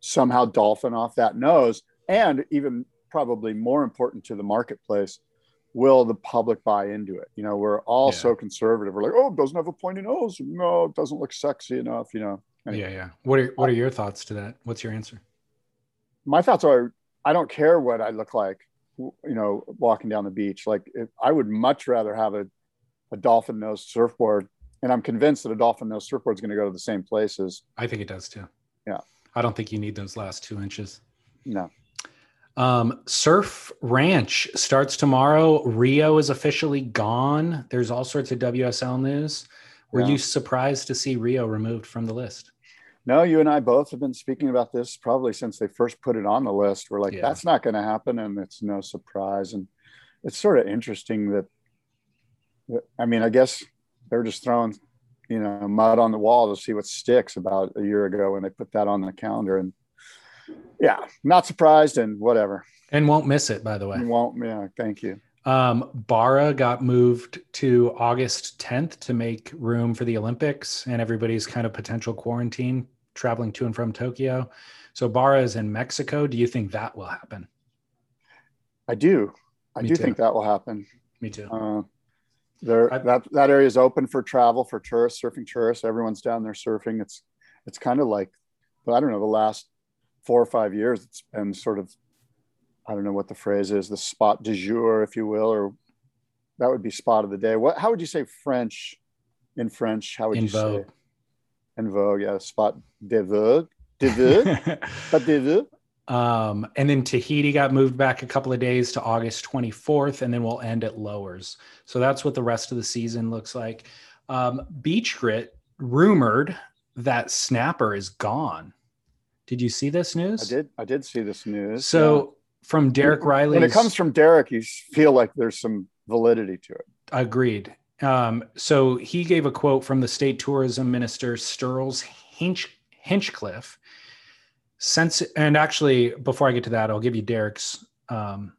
somehow dolphin off that nose? And even probably more important to the marketplace, will the public buy into it? You know, we're all Yeah. so conservative. We're like, oh, it doesn't have a pointy nose. No, it doesn't look sexy enough. You know, Anyway. Yeah, yeah. What are what are your thoughts to that? What's your answer? my thoughts are I don't care what I look like, you know, walking down the beach. Like if, I would much rather have a, a dolphin nose surfboard. And I'm convinced that a dolphin nose surfboard is going to go to the same places. I think it does too. Yeah. I don't think you need those last two inches. No. Um, Surf Ranch starts tomorrow. Rio is officially gone. There's all sorts of WSL news. Were Yeah. you surprised to see Rio removed from the list? No, you and I both have been speaking about this probably since they first put it on the list. We're like, Yeah. that's not going to happen. And it's no surprise. And it's sort of interesting that, that- I mean, I guess they're just throwing, you know, mud on the wall to see what sticks about a year ago when they put that on the calendar. And yeah, not surprised and whatever. And won't miss it, by the way. Won't, yeah, thank you. Um, Barra got moved to August 10th to make room for the Olympics and everybody's kind of potential quarantine traveling to and from Tokyo. So Barra is in Mexico. Do you think that will happen? I do. I Me do too. think that will happen. Me too. Uh, there, I- that that area is open for travel for tourists, surfing tourists. Everyone's down there surfing. It's it's kind of like, well, I don't know, the last four or five years, it's been sort of, I don't know what the phrase is, the spot du jour, if you will, or that would be spot of the day. What? How would you say French? In French, how would In you vogue. say? In vogue, yeah, spot de vogue, de vogue, but de vogue. Um, and then Tahiti got moved back a couple of days to August 24th, and then we'll end at Lowers. So that's what the rest of the season looks like. Um, Beach Grit rumored that Snapper is gone. Did you see this news? I did. I did see this news. So from Derek. Rielly, when it comes from Derek, you feel like there's some validity to it. agreed. Um, so he gave a quote from the state tourism minister Sturls Hinch, Hinchliffe. Since and actually, before I get to that, I'll give you Derek's um,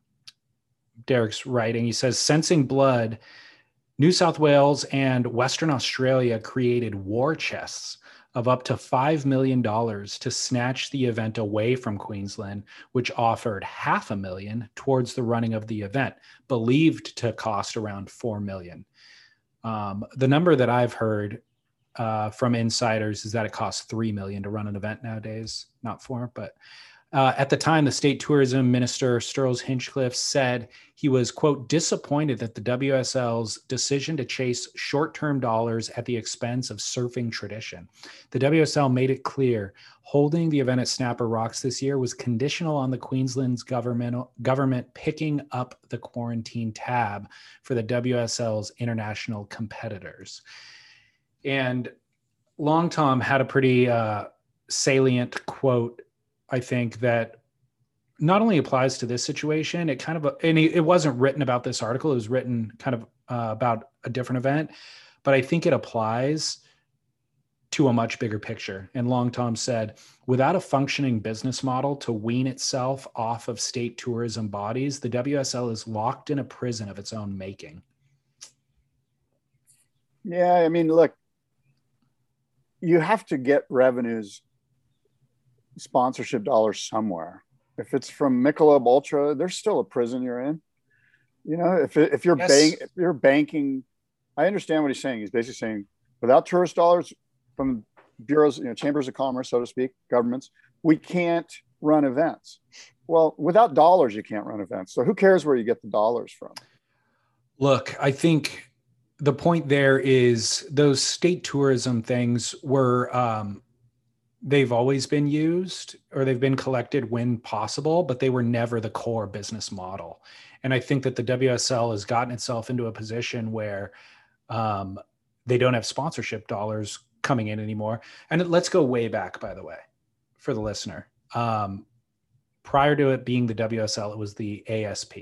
Derek's writing. He says, "Sensing blood, New South Wales and Western Australia created war chests of up to $5 million to snatch the event away from Queensland, which offered half a million towards the running of the event, believed to cost around 4 million. Um, the number that I've heard uh, from insiders is that it costs 3 million to run an event nowadays, not 4, but uh, at the time, the state tourism minister, Sturls Hinchliffe, said he was, quote, disappointed that the WSL's decision to chase short term dollars at the expense of surfing tradition. The WSL made it clear holding the event at Snapper Rocks this year was conditional on the Queensland's government, government picking up the quarantine tab for the WSL's international competitors. And Long Tom had a pretty uh, salient quote I think that not only applies to this situation, it kind of, and it wasn't written about this article, it was written kind of uh, about a different event, but I think it applies to a much bigger picture. And Long Tom said, without a functioning business model to wean itself off of state tourism bodies, the WSL is locked in a prison of its own making. Yeah, I mean, look, you have to get revenues sponsorship dollars somewhere. If it's from Michelob Ultra, there's still a prison you're in. You know, if, if you're yes. bank, if you're banking, I understand what he's saying. He's basically saying without tourist dollars from bureaus, you know, chambers of commerce, so to speak, governments, we can't run events. Well, without dollars, you can't run events. So who cares where you get the dollars from? Look, I think the point there is those state tourism things were um, they've always been used or they've been collected when possible, but they were never the core business model. And I think that the WSL has gotten itself into a position where um, they don't have sponsorship dollars coming in anymore. And let's go way back, by the way, for the listener. Um, prior to it being the WSL, it was the ASP.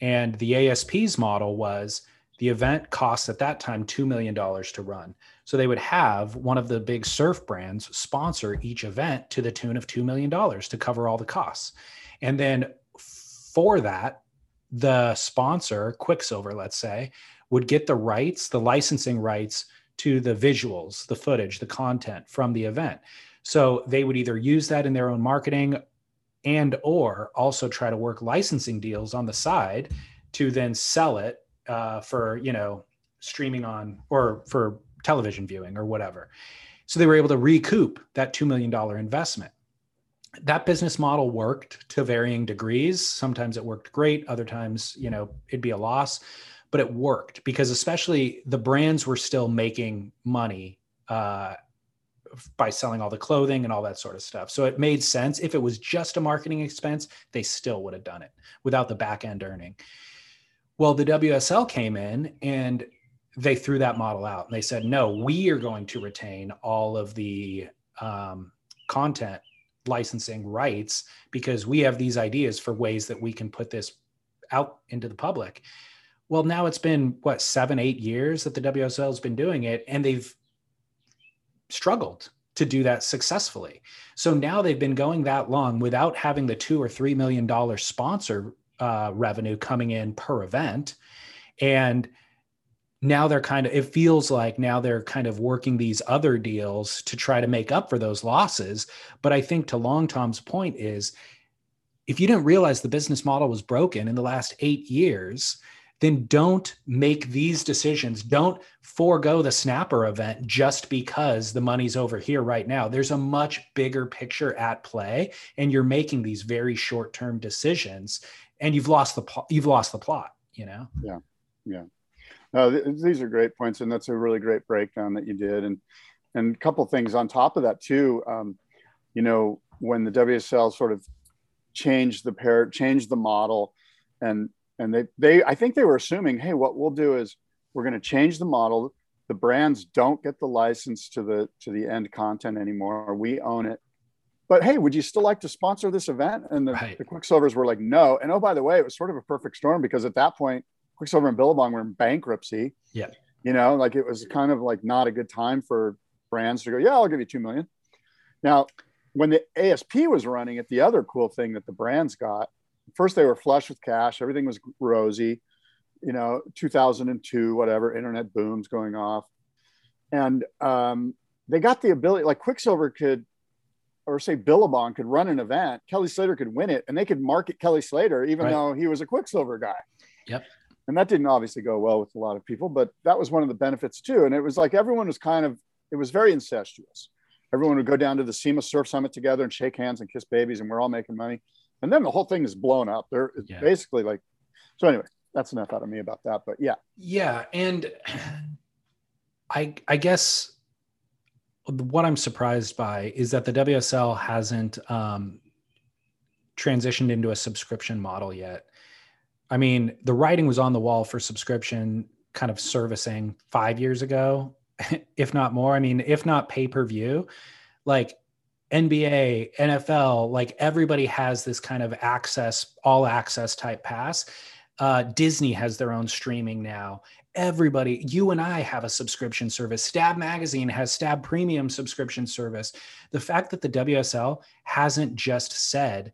And the ASP's model was the event costs at that time $2 million to run. So they would have one of the big surf brands sponsor each event to the tune of $2 million to cover all the costs. And then for that, the sponsor, Quiksilver, let's say, would get the rights, the licensing rights to the visuals, the footage, the content from the event. So they would either use that in their own marketing and or also try to work licensing deals on the side to then sell it uh, for you know streaming on or for television viewing or whatever. So they were able to recoup that $2 million investment. That business model worked to varying degrees. Sometimes it worked great, other times, you know, it'd be a loss, but it worked because especially the brands were still making money uh, by selling all the clothing and all that sort of stuff. So it made sense. If it was just a marketing expense, they still would have done it without the back end earning. Well, the WSL came in and they threw that model out and they said, no, we are going to retain all of the um, content licensing rights because we have these ideas for ways that we can put this out into the public. Well, now it's been what seven, eight years that the WSL has been doing it, and they've struggled to do that successfully. So now they've been going that long without having the two or three million dollar sponsor uh, revenue coming in per event. And now they're kind of, it feels like now they're kind of working these other deals to try to make up for those losses. But I think to Long Tom's point is if you didn't realize the business model was broken in the last eight years, then don't make these decisions. Don't forego the snapper event just because the money's over here right now. There's a much bigger picture at play, and you're making these very short term decisions and you've lost the you've lost the plot you know? Yeah yeah. No th- these are great points and that's a really great breakdown that you did. And and a couple things on top of that too um, you know when the wsl sort of changed the pair changed the model and and they they i think they were assuming hey what we'll do is we're going to change the model. The brands don't get the license to the to the end content anymore. We own it but hey, would you still like to sponsor this event? And the, right. the Quiksilvers were like, no. And oh, by the way, it was sort of a perfect storm because at that point, Quiksilver and Billabong were in bankruptcy. Yeah. You know, like it was kind of like not a good time for brands to go, yeah, I'll give you 2 million. Now, when the ASP was running it, the other cool thing that the brands got, first they were flush with cash, everything was rosy, you know, 2002, whatever, internet booms going off. And um, they got the ability, like Quiksilver could, or say Billabong could run an event, Kelly Slater could win it, and they could market Kelly Slater even Right. though he was a Quiksilver guy. Yep. And that didn't obviously go well with a lot of people, but that was one of the benefits too. And it was like everyone was kind of, it was very incestuous. Everyone would go down to the SIMA Surf Summit together and shake hands and kiss babies, and we're all making money. And then the whole thing is blown up. They're Yeah. basically like, so anyway, that's enough out of me about that. But yeah, Yeah, and I I guess what I'm surprised by is that the WSL hasn't um, transitioned into a subscription model yet. I mean, the writing was on the wall for subscription kind of servicing five years ago, [LAUGHS] if not more. I mean, if not pay per view, like NBA, NFL, like everybody has this kind of access, all access type pass. Uh, Disney has their own streaming now. Everybody, you and I have a subscription service. Stab Magazine has Stab Premium subscription service. The fact that the WSL hasn't just said,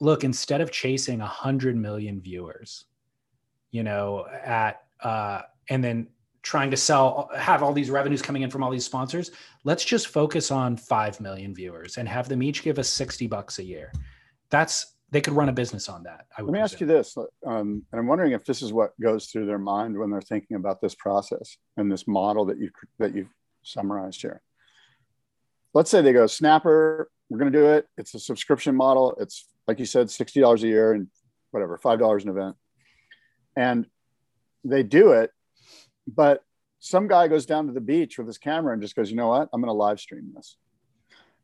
look, instead of chasing 100 million viewers, you know, at, uh, and then trying to sell, have all these revenues coming in from all these sponsors, let's just focus on 5 million viewers and have them each give us 60 bucks a year. That's, they could run a business on that. I would let me ask you this, um, and I'm wondering if this is what goes through their mind when they're thinking about this process and this model that you that you've summarized here. Let's say they go Snapper, we're going to do it. It's a subscription model. It's like you said, sixty dollars a year and whatever, five dollars an event, and they do it. But some guy goes down to the beach with his camera and just goes, you know what? I'm going to live stream this.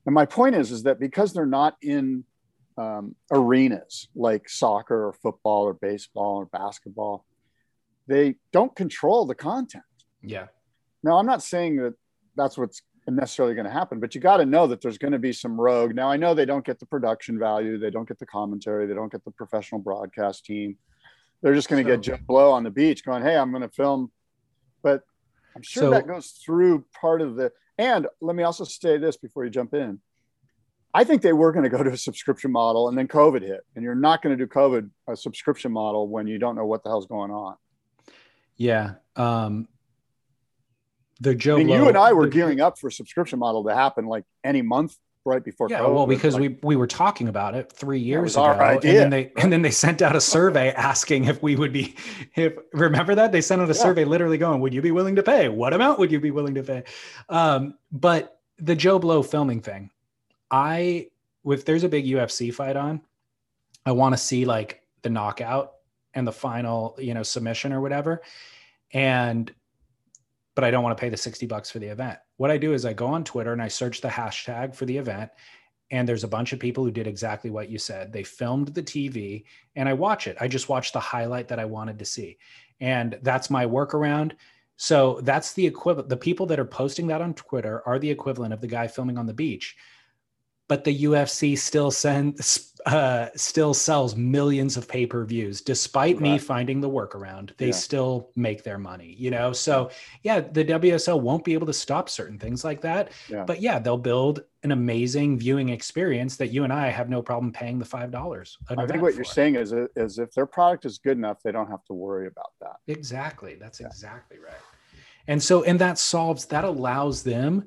And my point is, is that because they're not in um, arenas like soccer or football or baseball or basketball, they don't control the content. Yeah. Now, I'm not saying that that's what's necessarily going to happen, but you got to know that there's going to be some rogue. Now, I know they don't get the production value, they don't get the commentary, they don't get the professional broadcast team. They're just going to So- get Joe Blow on the beach going, Hey, I'm going to film. But I'm sure So- that goes through part of the. And let me also say this before you jump in. I think they were going to go to a subscription model and then COVID hit. And you're not going to do COVID a subscription model when you don't know what the hell's going on. Yeah. Um, the Joe I mean, Blow- you and I were the- gearing up for a subscription model to happen like any month right before Yeah, COVID. well, because Like, we we were talking about it three years ago, and then they and then they sent out a survey [LAUGHS] asking if we would be. If remember that they sent out a Yeah. survey, literally going, "Would you be willing to pay? What amount would you be willing to pay?" Um, but the Joe Blow filming thing, I if there's a big UFC fight on, I want to see like the knockout and the final, you know, submission or whatever, and but I don't want to pay the 60 bucks for the event. What I do is I go on Twitter and I search the hashtag for the event. And there's a bunch of people who did exactly what you said. They filmed the TV and I watch it. I just watch the highlight that I wanted to see. And that's my workaround. So that's the equivalent. The people that are posting that on Twitter are the equivalent of the guy filming on the beach. But the UFC still sends, uh, still sells millions of pay per views, despite me finding the workaround. They Yeah. still make their money, you know. So yeah, the WSL won't be able to stop certain things like that. Yeah. But yeah, they'll build an amazing viewing experience that you and I have no problem paying the five dollars. I think what you're saying is, is if their product is good enough, they don't have to worry about that. Exactly. That's Yeah. exactly right. And so, and that solves, that allows them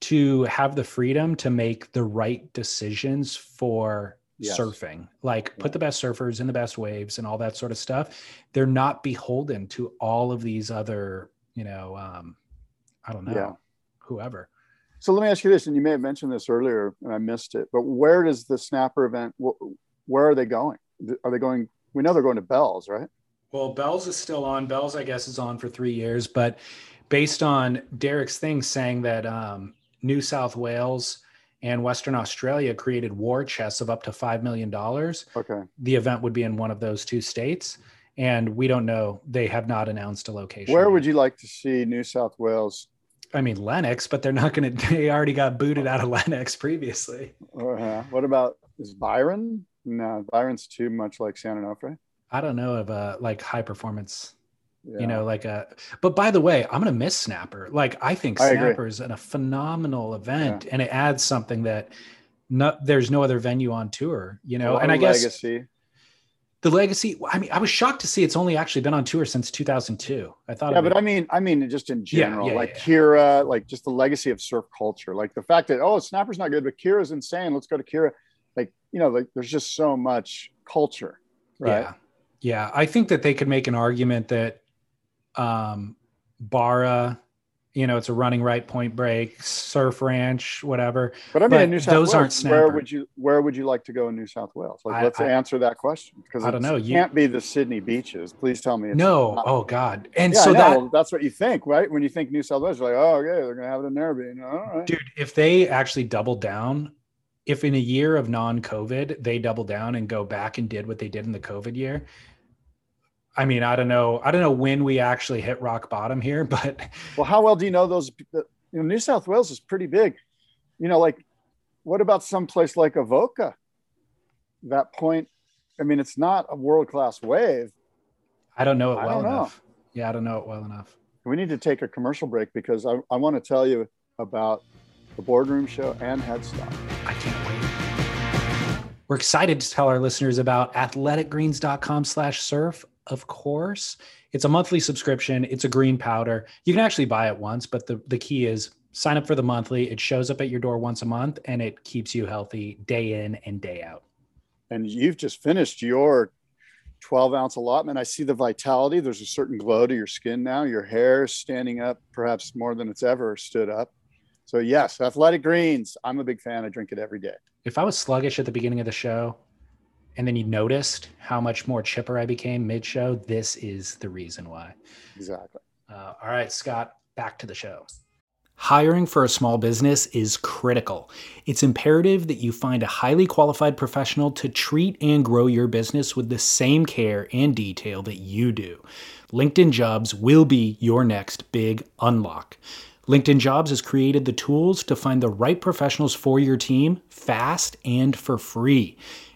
to have the freedom to make the right decisions for Yes. surfing, like put the best surfers in the best waves and all that sort of stuff. They're not beholden to all of these other, you know, um, I don't know, Yeah. whoever. So let me ask you this, and you may have mentioned this earlier and I missed it, but where does the snapper event, wh- where are they going? Are they going, we know they're going to Bells, right? Well, Bells is still on. Bells, I guess, is on for three years. But based on Derek's thing saying that um, New South Wales and Western Australia created war chests of up to $5 million, Okay. the event would be in one of those two states. And we don't know. They have not announced a location. Where yet. would you like to see New South Wales? I mean, Lennox, but they're not going to, they already got booted out of Lennox previously. Uh, what about, is Byron? No, Byron's too much like San Onofre. I don't know of a like high performance Yeah. you know like a but by the way i'm gonna miss snapper like i think I agree. snapper is a phenomenal event and it adds something that no, there's no other venue on tour you know lot and i guess legacy. the legacy. I mean, I was shocked to see it's only actually been on tour since 2002. I thought. Yeah, but it- I mean, I mean, just in general, yeah, like yeah. Kirra, like just the legacy of surf culture, like the fact that oh, Snapper's not good, but Kirra's insane. Let's go to Kirra. Like you know, like there's just so much culture, right? Yeah. Yeah. I think that they could make an argument that um Barra, you know, it's a running right point break, surf ranch, whatever. But I mean, But New South those Wales, aren't where would you where would you like to go in New South Wales? Like, I- let's I- answer that question because I don't know. It You- can't be the Sydney beaches. Please tell me. It's no. not. Oh God. And yeah, so that that's what you think, right? When you think New South Wales, you're like, oh, okay, they're gonna have it in there, but all right. dude, if they actually doubled down, if in a year of non-COVID they double down and go back and did what they did in the COVID year, I mean, I don't know. I don't know when we actually hit rock bottom here, [LAUGHS] but Well, how well do you know those? You know, New South Wales is pretty big. You know, like what about some place like Avoca? That point, I mean, it's not a world class wave. I don't know it well know. enough. Yeah, I don't know it well enough. We need to take a commercial break because I, I want to tell you about the boardroom show and Headstock. I can't wait. We're excited to tell our listeners about athleticgreens.com slash surf. Of course, it's a monthly subscription. It's a green powder. You can actually buy it once, but the, the key is sign up for the monthly. It shows up at your door once a month and it keeps you healthy day in and day out. And you've just finished your 12 ounce allotment. I see the vitality. There's a certain glow to your skin now. Your hair is standing up, perhaps more than it's ever stood up. So, yes, Athletic Greens. I'm a big fan. I drink it every day. If I was sluggish at the beginning of the show and then you noticed how much more chipper I became mid show, this is the reason why. Exactly. Uh, all right, Scott, back to the show. Hiring for a small business is critical. It's imperative that you find a highly qualified professional to treat and grow your business with the same care and detail that you do. LinkedIn Jobs will be your next big unlock. LinkedIn Jobs has created the tools to find the right professionals for your team fast and for free.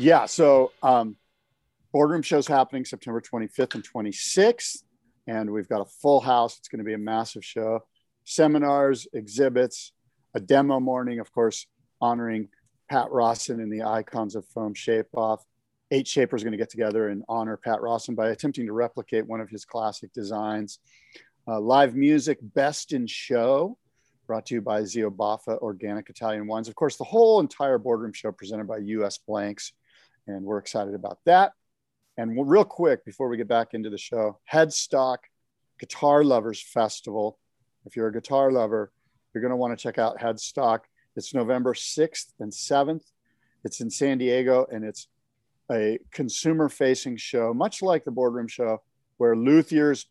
Yeah. So, um, boardroom shows happening September 25th and 26th, and we've got a full house. It's going to be a massive show. Seminars, exhibits, a demo morning, of course, honoring Pat Rawson and the icons of foam shape off. Eight shapers going to get together and honor Pat Rawson by attempting to replicate one of his classic designs. Uh, live music, best in show, brought to you by Zio Baffa Organic Italian Wines. Of course, the whole entire boardroom show presented by US Blanks and we're excited about that. And real quick before we get back into the show, Headstock Guitar Lovers Festival. If you're a guitar lover, you're going to want to check out Headstock. It's November 6th and 7th. It's in San Diego and it's a consumer facing show, much like the boardroom show, where luthiers,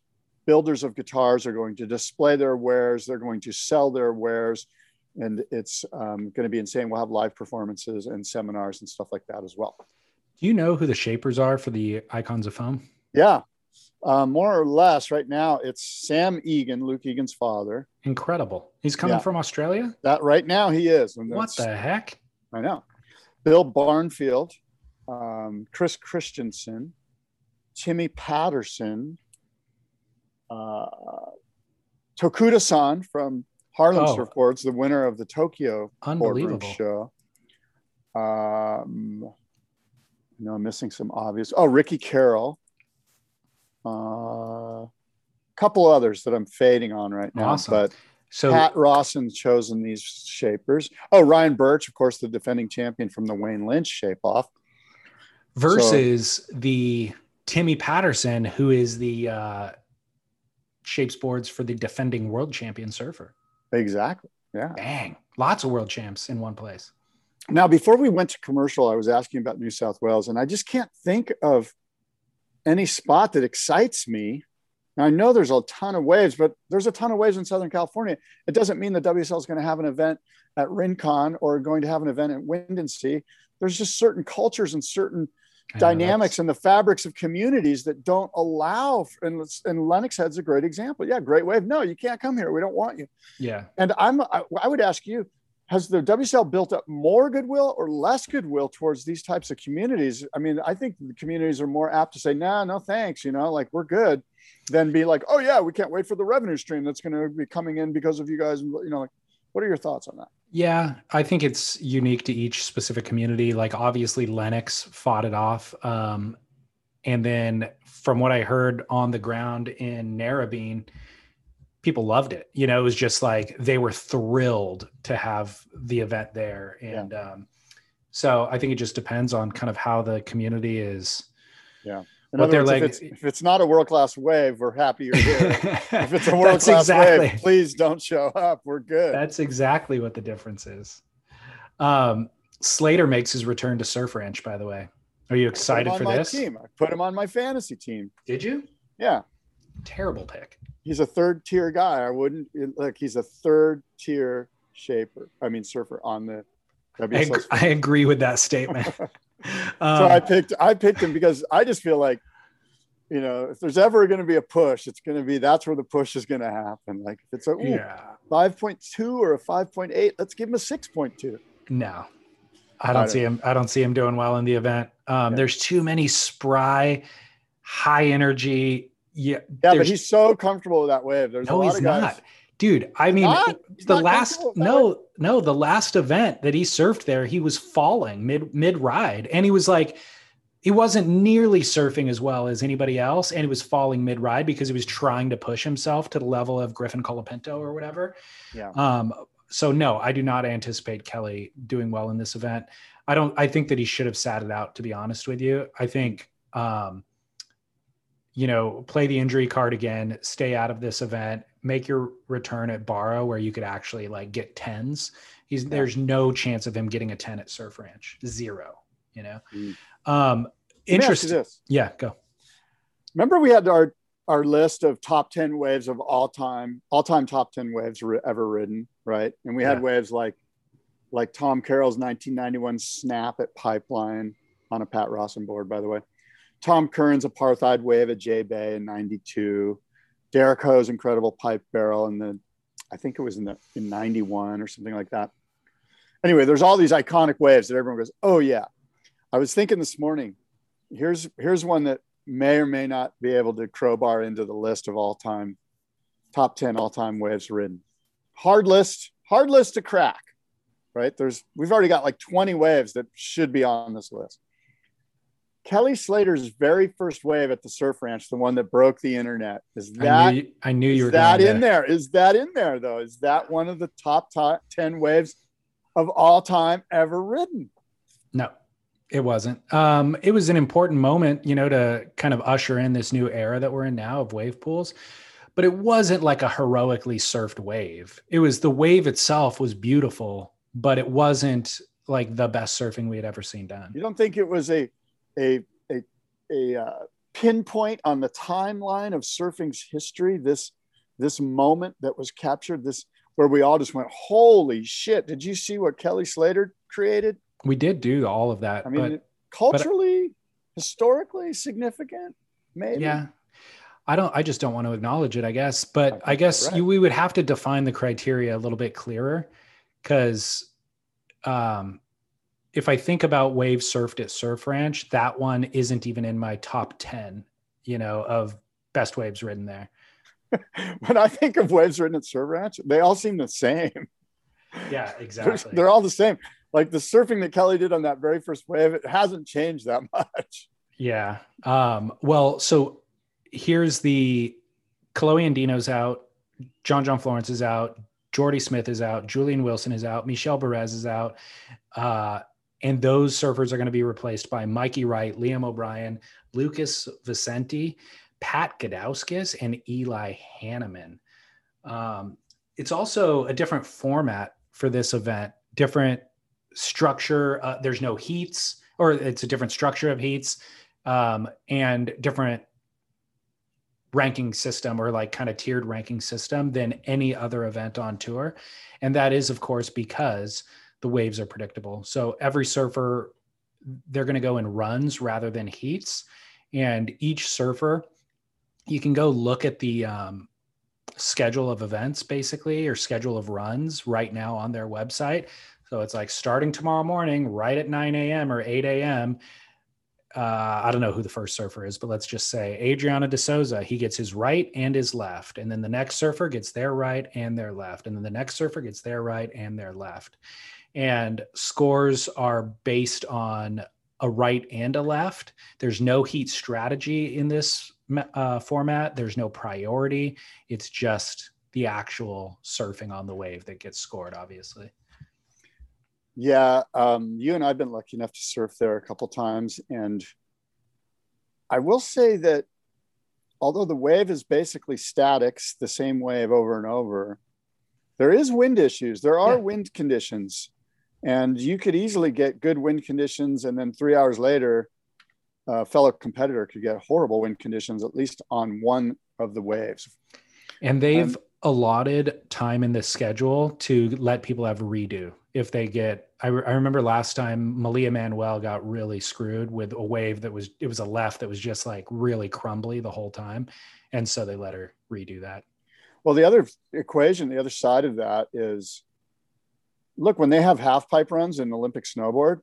builders of guitars are going to display their wares, they're going to sell their wares and it's um, going to be insane. We'll have live performances and seminars and stuff like that as well. Do you know who the shapers are for the Icons of Foam? Yeah, uh, more or less. Right now, it's Sam Egan, Luke Egan's father. Incredible. He's coming Yeah. from Australia. That right now he is. What the heck? I know. Bill Barnfield, um, Chris Christenson, Timmy Patterson, uh, Tokuda San from Harlem Oh. Surfboards, the winner of the Tokyo boardroom Unbelievable. show. Um, no, I'm missing some obvious. Oh, Ricky Carroll. A couple others that I'm fading on right now, Awesome. but So Pat Rawson's chosen these shapers. Oh, Ryan Burch, of course, the defending champion from the Wayne Lynch shape off. versus the Timmy Patterson, who is the uh, shapes boards for the defending world champion surfer. Exactly. Yeah. Dang, lots of world champs in one place. Now, before we went to commercial, I was asking about New South Wales, and I just can't think of any spot that excites me. Now, I know there's a ton of waves, but there's a ton of waves in Southern California. It doesn't mean the WSL is going to have an event at Rincon or going to have an event at Windansea. There's just certain cultures and certain know, dynamics that's- and the fabrics of communities that don't allow and, and lennox head's a great example yeah great wave no you can't come here we don't want you Yeah, and i'm i, I would ask you has the wsl built up more goodwill or less goodwill towards these types of communities i mean i think the communities are more apt to say no no thanks you know like we're good than be like oh yeah we can't wait for the revenue stream that's going to be coming in because of you guys you know like what are your thoughts on that yeah. I think it's unique to each specific community. Like obviously, Lennox fought it off, um, and then from what I heard on the ground in Narrabeen, people loved it. You know, it was just like they were thrilled to have the event there, and um, so I think it just depends on kind of how the community is. in What other they're like- if, it's, [LAUGHS] if it's not a world-class wave we're happy you're here [LAUGHS] if it's a world class exactly wave, please don't show up. We're good. that's exactly what the difference is. Um, Slater makes his return to Surf Ranch. By the way, are you excited for this? team. I put him on my fantasy team. Did you? Yeah, Terrible pick. He's a third tier guy. I wouldn't like He's a third tier shaper. I mean surfer on the I, WSL. ag- I agree with that statement. [LAUGHS] [LAUGHS] so Um, I picked. I picked him because I just feel like, you know, if there's ever going to be a push, it's going to be that's where the push is going to happen. Like if it's a ooh, yeah, 5.2 or a 5.8, let's give him a 6.2. no, I I don't don't- see him. I don't see him doing well in the event. Um, Yeah. There's too many spry, high energy. Yeah, Yeah, but he's so comfortable with that wave. There's a no, lot he's of guys. not, dude. I mean? The last no no the last event that he surfed there he was falling mid mid ride and he was like he wasn't nearly surfing as well as anybody else and he was falling mid ride because he was trying to push himself to the level of griffin colapinto or whatever Yeah. um so no i do not anticipate kelly doing well in this event i don't i think that he should have sat it out to be honest with you i think um you know, play the injury card again, stay out of this event, make your return at Barra where you could actually like get tens. He's there's no chance of him getting a 10 at Surf Ranch. Zero, you know. Mm. Um Let me ask you interesting. Yeah, go. Remember, we had our our list of top ten waves of all time, all time top ten waves ri- ever ridden, right? And we had Yeah. waves like like Tom Carroll's 1991 snap at Pipeline on a Pat Rawson board, by the way. Tom Curren's apartheid wave at J Bay in '92. Derek Ho's incredible pipe barrel in the, I think it was in the in '91 or something like that. Anyway, there's all these iconic waves that everyone goes, "Oh yeah." I was thinking this morning. Here's here's one that may or may not be able to crowbar into the list of all time top 10 all time waves ridden. Hard list, hard list to crack, right? There's we've already got like 20 waves that should be on this list. Kelly Slater's very first wave at the Surf Ranch, the one that broke the internet, is I that knew you, I knew you were that in there? Is that in there though? Is that one of the top, top 10 waves of all time ever ridden? No, it wasn't. Um, it was an important moment, you know, to kind of usher in this new era that we're in now of wave pools. But it wasn't like a heroically surfed wave. It was the wave itself was beautiful, but it wasn't like the best surfing we had ever seen done. You don't think it was a a a, a uh, pinpoint on the timeline of surfing's history? This this moment that was captured. This where we all just went, "Holy shit!" Did you see what Kelly Slater created? We did do all of that. I mean, but, culturally, historically significant, maybe. yeah, I don't. I just don't want to acknowledge it. I guess, but think I, guess right. you, we would have to define the criteria a little bit clearer, because um, if I think about waves surfed at Surf Ranch, that one isn't even in my top ten. You know, of best waves ridden there. [LAUGHS] when I think of waves ridden at Surf Ranch, they all seem the same. [LAUGHS] Yeah, [LAUGHS] They're, exactly. they're all the same. Like the surfing that Kelly did on that very first wave, it hasn't changed that much. Yeah. Um, well, so here's the Kolohe Andino's out, John John Florence is out, Jordy Smith is out, Julian Wilson is out, Michel Bourez is out. Uh, and those surfers are going to be replaced by Mikey Wright, Liam O'Brien, Lucas Vicente, Pat Gudauskas, and Eli Hanneman. Um, it's also a different format for this event, different structure. Uh, there's no heats, or it's a different structure of heats, um, and different ranking system or like kind of tiered ranking system than any other event on tour. And that is, of course, because the waves are predictable. So every surfer, they're going to go in runs rather than heats. And each surfer, you can go look at the um, schedule of events basically or schedule of runs right now on their website. So it's like starting tomorrow morning, right at 9 a.m. or 8 a.m. Uh, I don't know who the first surfer is, but let's just say Adriano De Souza. He gets his right and his left. And then the next surfer gets their right and their left. And then the next surfer gets their right and their left. And scores are based on a right and a left. There's no heat strategy in this uh, format. There's no priority. It's just the actual surfing on the wave that gets scored, obviously. Yeah, um, you and I've been lucky enough to surf there a couple times, and I will say that although the wave is basically statics, the same wave over and over, there is wind issues. There are Yeah. wind conditions, and you could easily get good wind conditions, and then three hours later, a fellow competitor could get horrible wind conditions, at least on one of the waves. And they've allotted time in the schedule to let people have redo if they get. I, re- I remember last time Malia Manuel got really screwed with a wave that was it was a left that was just like really crumbly the whole time, and so they let her redo that. Well, the other equation, the other side of that is look, when they have half pipe runs in Olympic snowboard,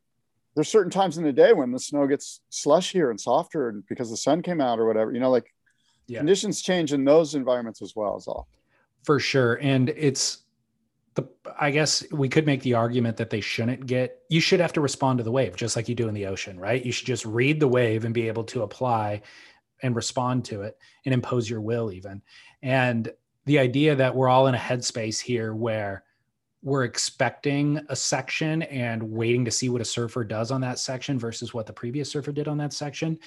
there's certain times in the day when the snow gets slushier and softer and because the sun came out or whatever, you know, like Yeah. conditions change in those environments as well as all. For sure. And it's the I guess we could make the argument that they shouldn't get you should have to respond to the wave just like you do in the ocean, right? You should just read the wave and be able to apply and respond to it and impose your will even. And the idea that we're all in a headspace here where we're expecting a section and waiting to see what a surfer does on that section versus what the previous surfer did on that section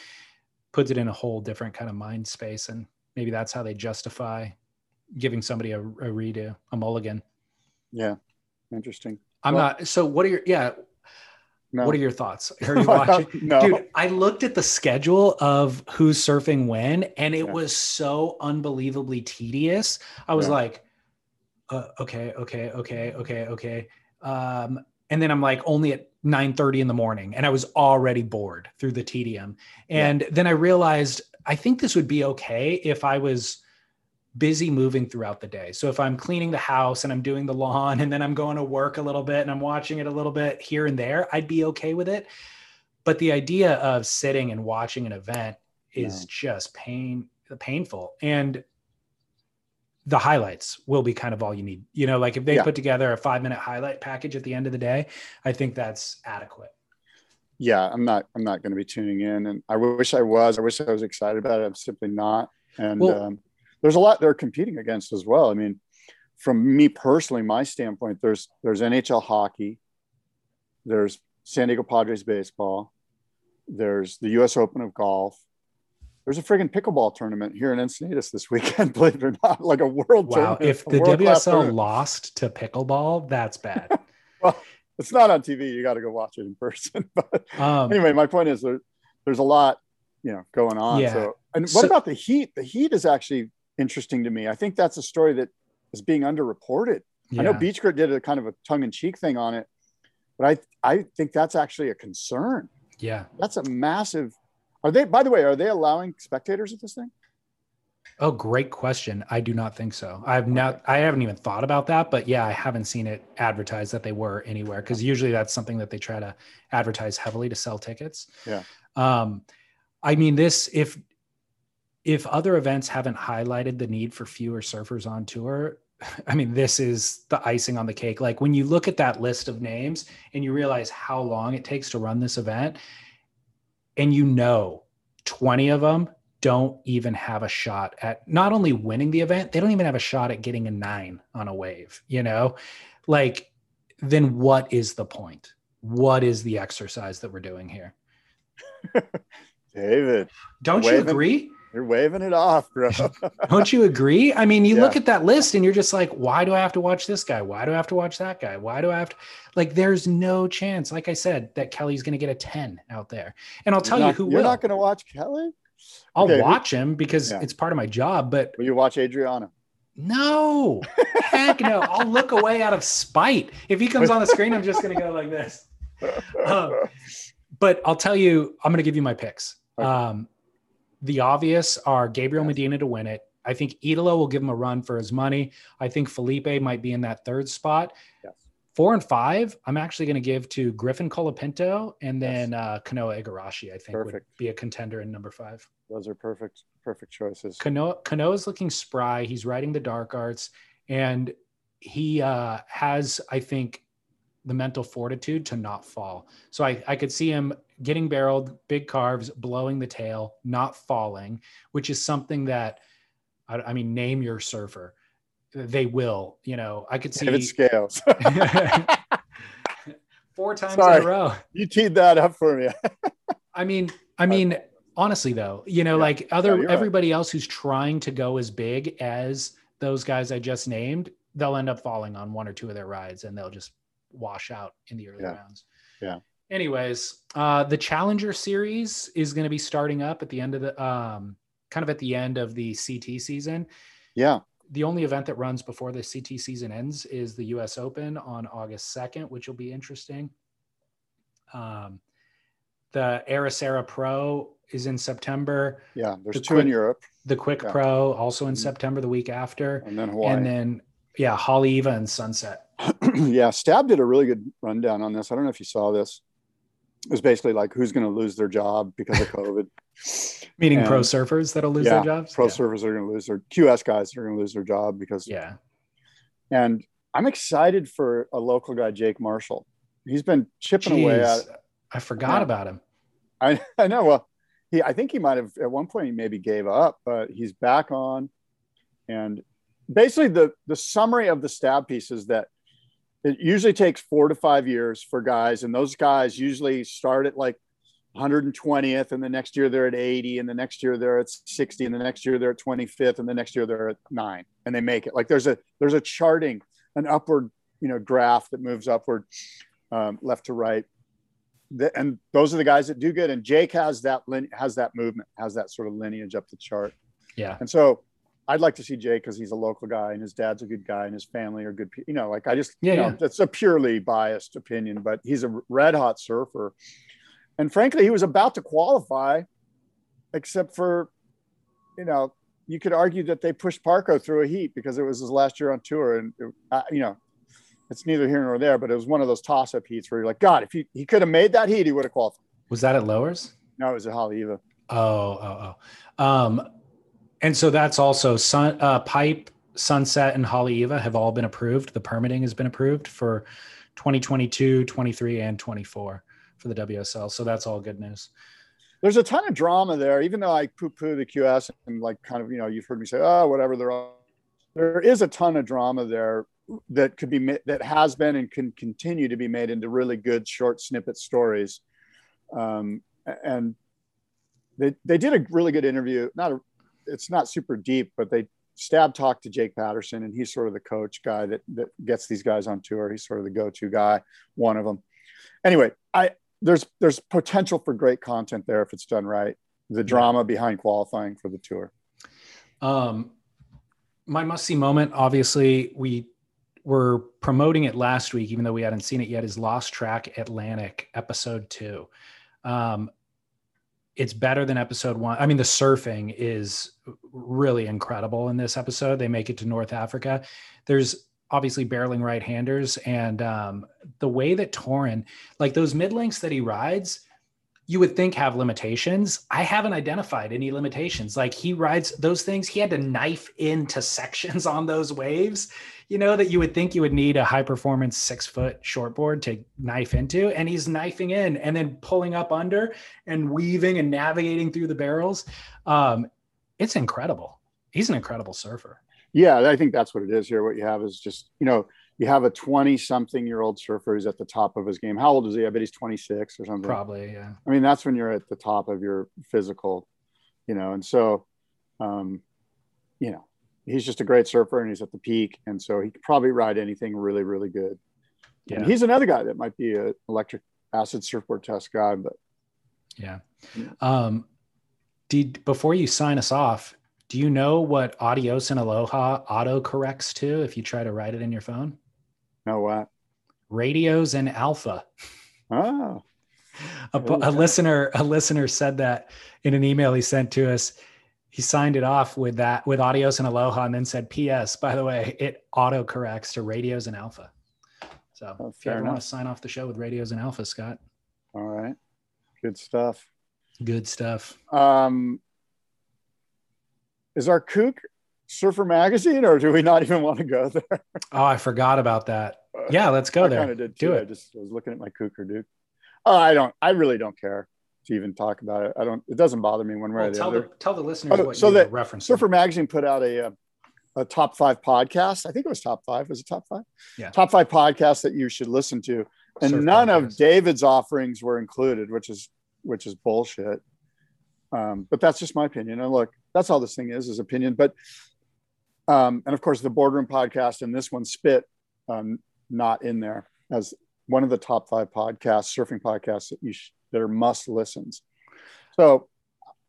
puts it in a whole different kind of mind space and maybe that's how they justify giving somebody a, a redo, a mulligan. Yeah. Interesting. I'm Well- not. So what are your yeah? No. What are your thoughts? [LAUGHS] Are you watching? no. Dude, I looked at the schedule of who's surfing when, and it Yeah. was so unbelievably tedious. I was Yeah. like, uh, okay, okay, okay, okay, okay. Um, and then I'm like only at 9:30 in the morning, and I was already bored through the tedium. And then I realized I think this would be okay if I was busy moving throughout the day. So if I'm cleaning the house and I'm doing the lawn and then I'm going to work a little bit and I'm watching it a little bit here and there, I'd be okay with it. But the idea of sitting and watching an event is No. just pain painful and the highlights will be kind of all you need. You know, like if they Yeah. put together a 5-minute highlight package at the end of the day, I think that's adequate. yeah, I'm not, I'm not going to be tuning in and I wish I was, I wish I was excited about it. I'm simply not. And Well- um, there's a lot they're competing against as well. I mean, from me personally, my standpoint, there's, there's NHL hockey, there's San Diego Padres baseball, there's the US Open of golf. There's a friggin' pickleball tournament here in Encinitas this weekend, [LAUGHS] believe it or not, like a world Wow, tournament, if the WSL tournament. lost to pickleball, that's bad. [LAUGHS] well, it's not on TV. You got to go watch it in person. [LAUGHS] But Um, anyway, my point is there, there's a lot, you know, going on. Yeah. So, and what So- about the heat? The heat is actually interesting to me. I think that's a story that is being underreported. I know Yeah. Beach Grit did a kind of a tongue in cheek thing on it, but I I think that's actually a concern. Yeah. That's a massive. Are they? By the way, are they allowing spectators at this thing? Oh, great question. I do not think so. I've not. I haven't even thought about that, but yeah, I haven't seen it advertised that they were anywhere because usually that's something that they try to advertise heavily to sell tickets. Yeah. Um, I mean, this if if other events haven't highlighted the need for fewer surfers on tour, [LAUGHS] I mean, this is the icing on the cake. Like when you look at that list of names and you realize how long it takes to run this event, and you know 20 of them don't even have a shot at not only winning the event, they don't even have a shot at getting a nine on a wave, you know? Like, then what is the point? What is the exercise that we're doing here? [LAUGHS] David, Don't you agree? You're waving it off, bro. [LAUGHS] Don't you agree? I mean, you look at that list and you're just like, why do I have to watch this guy? Why do I have to watch that guy? Why do I have to like there's no chance, like I said, that Kelly's gonna get a 10 out there. And I'll tell You're you not- who You're will. not going to watch Kelly. I'll okay, who- watch him because Yeah. it's part of my job, but Will you watch Adriano? no, heck no. I'll look away out of spite. If he comes on the screen, I'm just gonna go like this. [LAUGHS] Um, but I'll tell you, I'm going to give you my picks. Okay. Um, the obvious are Gabriel Medina to win it. I think Italo will give him a run for his money. I think Felipe might be in that third spot. Yes. Four and five, I'm actually going to give to Griffin Colapinto and Yes. then uh, Kanoa Igarashi. I think would be a contender in number five. Those are perfect, perfect choices. Kanoa is looking spry. He's riding the dark arts, and he uh, has, I think, the mental fortitude to not fall. So I, I could see him getting barreled, big carves, blowing the tail, not falling, which is something that, I, I mean, name your surfer. They will, you know, I could see David Scales. [LAUGHS] four times Sorry. in a row. you teed that up for me. [LAUGHS] I mean, I mean, honestly though, you know, Yeah. like other right. everybody else who's trying to go as big as those guys I just named, they'll end up falling on one or two of their rides and they'll just wash out in the early Yeah. rounds. Yeah. Anyways, uh the Challenger series is going to be starting up at the end of the um kind of at the end of the CT season. yeah. The only event that runs before the CT season ends is the US Open on August 2nd, which will be interesting. Um, the Ericeira Pro is in September. Yeah. There's The two in Europe The Quick Yeah. Pro also in Mhm. September, the week after. and then Hawaii. And then, yeah, Haleiwa and Sunset. [CLEARS THROAT] yeah, Stab did a really good rundown on this. I don't know if you saw this. It was basically like who's going to lose their job because of COVID. [LAUGHS] Meaning pro surfers that'll lose yeah, their jobs. Pro yeah. surfers are going to lose their QS guys are going to lose their job because. yeah. And I'm excited for a local guy, Jake Marshall. He's been chipping away at. I forgot Yeah. about him. I, [LAUGHS] I know. Well, he I think he might have at one point he maybe gave up, but he's back on. And basically, the the summary of the stab piece is that it usually takes four to five years for guys, and those guys usually start at like 120th, and the next year they're at 80, and the next year they're at 60, and the next year they're at 25th, and the next year they're at nine, and they make it. Like there's a there's a charting, an upward you know graph that moves upward, um, left to right the, and those are the guys that do good. And Jake has that has that movement, has that sort of lineage up the chart. Yeah. And so I'd like to see Jay because he's a local guy and his dad's a good guy and his family are good. You know, like I just, Yeah, you know, yeah. that's a purely biased opinion, but he's a red hot surfer. And frankly, he was about to qualify, except for, you know, you could argue that they pushed Parko through a heat because it was his last year on tour. And, it, uh, you know, it's neither here nor there, but it was one of those toss up heats where you're like, God, if he, he could have made that heat, he would have qualified. Was that at lowers? No, it was a Haleiwa. Oh, oh, oh. Um, and so that's also sun, uh, pipe, sunset, and Haleiwa have all been approved. The permitting has been approved for 2022, 23, and 24 for the WSL. So that's all good news. There's a ton of drama there, even though I poo poo the QS and like kind of, you know, you've heard me say, oh, whatever. There, are, there is a ton of drama there that could be, that has been and can continue to be made into really good short snippet stories. Um, and they, they did a really good interview. Not a, it's not super deep, but they stab talked to Jake Patterson and he's sort of the coach guy that, that gets these guys on tour. He's sort of the go-to guy, one of them. Anyway, I, there's there's potential for great content there if it's done right. The drama behind qualifying for the tour. Um, my must see moment, obviously, we were promoting it last week, even though we hadn't seen it yet, is Lost Track Atlantic episode two. Um, it's better than episode one. I mean, the surfing is really incredible in this episode. They make it to North Africa. There's obviously barreling right handers, and um, the way that Torren, like those mid lengths that he rides, you would think have limitations. I haven't identified any limitations. Like he rides those things, he had to knife into [LAUGHS] sections on those waves, you know, that you would think you would need a high performance six foot shortboard to knife into. And he's knifing in and then pulling up under and weaving and navigating through the barrels. Um, it's incredible. He's an incredible surfer. Yeah, I think that's what it is here. What you have is just, you know, you have a 20 something year old surfer who's at the top of his game. How old is he? I bet he's 26 or something. Probably, yeah. I mean, that's when you're at the top of your physical, you know, and so, um, you know, he's just a great surfer and he's at the peak. And so he could probably ride anything really, really good. Yeah. And he's another guy that might be an electric acid surfboard test guy, but yeah. Um, did, before you sign us off, do you know what adios and aloha auto corrects to if you try to write it in your phone? Know what? Radios and alpha. Oh. A, a listener, a listener said that in an email he sent to us. He signed it off with that with adios and aloha, and then said, "P.S. By the way, it auto corrects to radios and alpha." So, oh, if you ever enough. want to sign off the show with radios and alpha, Scott. All right, good stuff. Good stuff. Um, is our kook Surfer Magazine, or do we not even want to go there? Oh, I forgot about that. Yeah, let's go I there. Kind of did too. Do it. I just was looking at my Kooker Duke. Oh, I don't. I really don't care to even talk about it. I don't. It doesn't bother me one way well, or the tell other. The, tell the listeners oh, what so you that reference. Surfer Magazine put out a, a, uh, a top five podcast. I think it was top five. Was it top five? Yeah. Top five podcasts that you should listen to, and Surf none podcast. of David's offerings were included, which is which is bullshit. Um, but that's just my opinion. And look, that's all this thing is is opinion. But um, and of course, the Boardroom podcast and this one, Spit, um, not in there as one of the top five podcasts, surfing podcasts that you sh- that are must listens. So,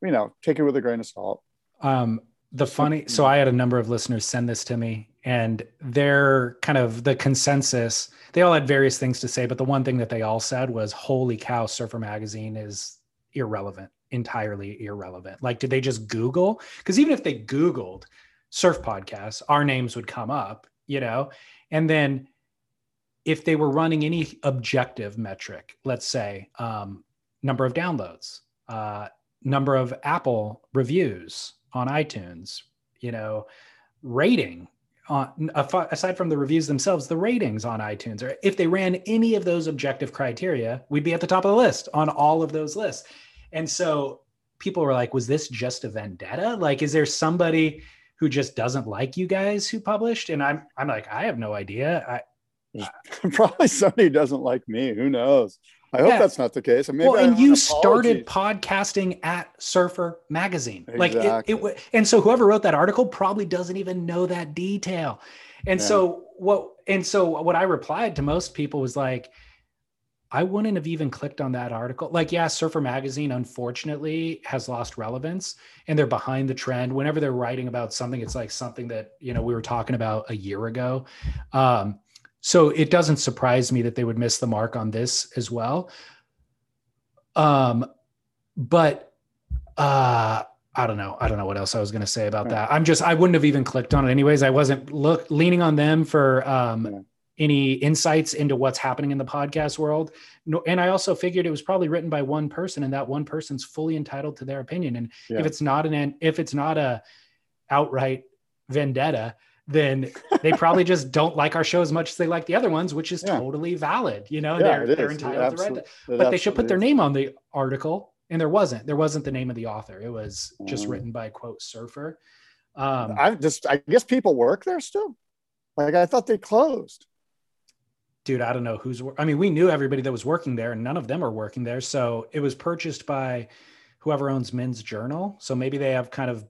you know, take it with a grain of salt. Um, the funny, so I had a number of listeners send this to me, and they're kind of the consensus. They all had various things to say, but the one thing that they all said was, "Holy cow, Surfer Magazine is irrelevant, entirely irrelevant." Like, did they just Google? Because even if they Googled surf podcasts, our names would come up, you know, and then if they were running any objective metric, let's say um, number of downloads, uh, number of Apple reviews on iTunes, you know, rating aside from the reviews themselves, the ratings on iTunes, or if they ran any of those objective criteria, we'd be at the top of the list on all of those lists. And so people were like, was this just a vendetta? Like, is there somebody who just doesn't like you guys who published? And I'm I'm like, I have no idea. I [LAUGHS] Probably somebody doesn't like me. Who knows? I hope yeah. that's not the case. well, and you started podcasting at Surfer Magazine, exactly. like it, it. And so whoever wrote that article probably doesn't even know that detail. And yeah. so what? And so what I replied to most people was like, I wouldn't have even clicked on that article. Like, yeah, Surfer Magazine unfortunately has lost relevance and they're behind the trend. Whenever they're writing about something, it's like something that, you know, we were talking about a year ago. Um, so it doesn't surprise me that they would miss the mark on this as well. Um, but uh, I don't know. I don't know what else I was going to say about yeah. that. I'm just I wouldn't have even clicked on it anyways. I wasn't look leaning on them for um, yeah. any insights into what's happening in the podcast world. No, and I also figured it was probably written by one person, and that one person's fully entitled to their opinion. And yeah. if it's not an if it's not a outright vendetta, then they [LAUGHS] probably just don't like our show as much as they like the other ones, which is yeah. totally valid. You know, yeah, they're, they're entitled to that. But they should put their name on the article. And there wasn't. There wasn't the name of the author. It was just mm. written by quote surfer. Um, I just I guess people work there still. Like I thought they closed. Dude, I don't know who's. I mean, we knew everybody that was working there, and none of them are working there. So it was purchased by whoever owns Men's Journal. So maybe they have kind of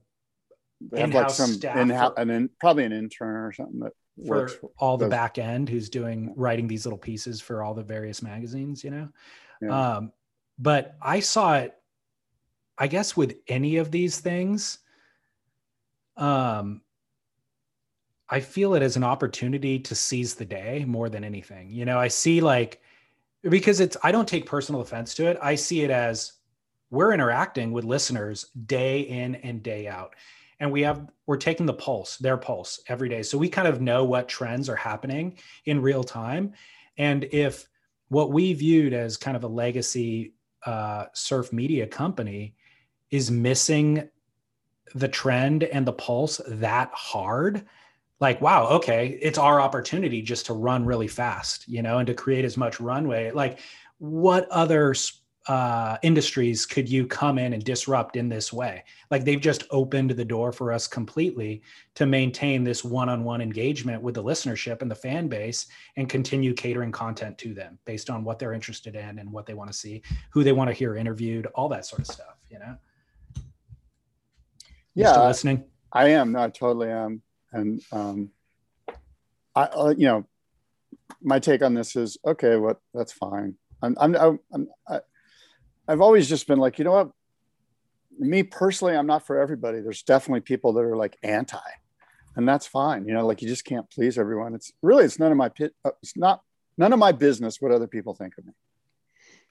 they have like some in an in, probably an intern or something that for works all the back end who's doing writing these little pieces for all the various magazines, you know. Yeah. Um, but I saw it, I guess, with any of these things. Um, I feel it as an opportunity to seize the day more than anything. You know, I see like because it's I don't take personal offense to it. I see it as we're interacting with listeners day in and day out. And we have we're taking the pulse, their pulse every day. So we kind of know what trends are happening in real time. And if what we viewed as kind of a legacy uh, surf media company is missing the trend and the pulse that hard, like wow okay it's our opportunity just to run really fast you know and to create as much runway like what other uh, industries could you come in and disrupt in this way like they've just opened the door for us completely to maintain this one-on-one engagement with the listenership and the fan base and continue catering content to them based on what they're interested in and what they want to see who they want to hear interviewed all that sort of stuff you know yeah listening i am no i totally am and um, I, uh, you know, my take on this is okay. What that's fine. I'm, I'm, I'm, I'm I, I've always just been like, you know what? Me personally, I'm not for everybody. There's definitely people that are like anti, and that's fine. You know, like you just can't please everyone. It's really, it's none of my pit. Uh, it's not none of my business what other people think of me.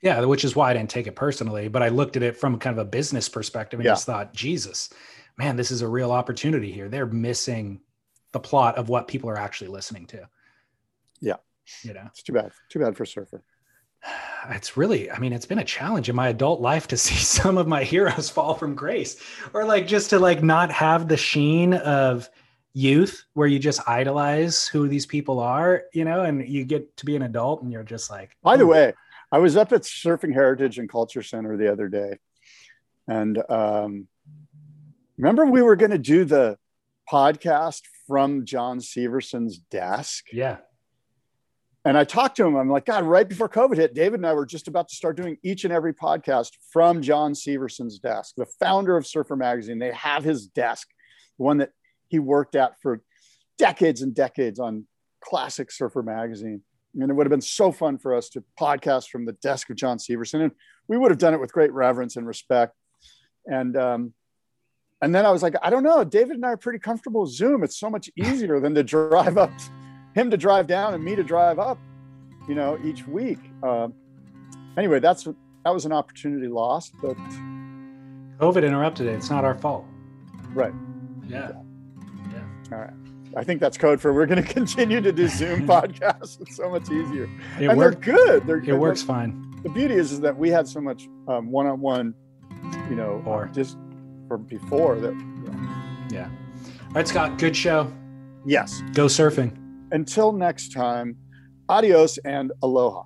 Yeah, which is why I didn't take it personally, but I looked at it from kind of a business perspective and yeah. just thought, Jesus, man, this is a real opportunity here. They're missing the plot of what people are actually listening to. Yeah. You know, it's too bad. Too bad for Surfer. It's really, I mean, it's been a challenge in my adult life to [LAUGHS] see some of my heroes fall from grace or like just to like not have the sheen of youth where you just idolize who these people are, you know, and you get to be an adult and you're just like, by the way, I was up at Surfing Heritage and Culture Center the other day. And um, remember, we were going to do the podcast from John Severson's desk. Yeah. And I talked to him. I'm like, God, right before COVID hit, David and I were just about to start doing each and every podcast from John Severson's desk, the founder of Surfer Magazine. They have his desk, the one that he worked at for decades and decades on classic Surfer Magazine. And it would have been so fun for us to podcast from the desk of John Severson. And we would have done it with great reverence and respect. And um, and then I was like, I don't know. David and I are pretty comfortable with Zoom. It's so much easier than to drive up, him to drive down and me to drive up, you know, each week. Uh, anyway, that's that was an opportunity lost, but COVID interrupted it. It's not our fault. Right. Yeah. Yeah. All right. I think that's code for we're going [LAUGHS] to continue to do Zoom [LAUGHS] podcasts. It's so much easier, it and they're good. They're, it works fine. The beauty is, is that we had so much um, one-on-one, you know, or just from before that. Yeah. All right, Scott, good show. Yes. Go surfing. Until next time, adios and aloha.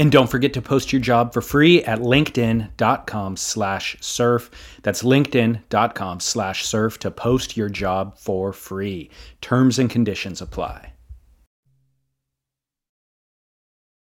And don't forget to post your job for free at linkedin.com slash surf. That's linkedin.com slash surf to post your job for free. Terms and conditions apply.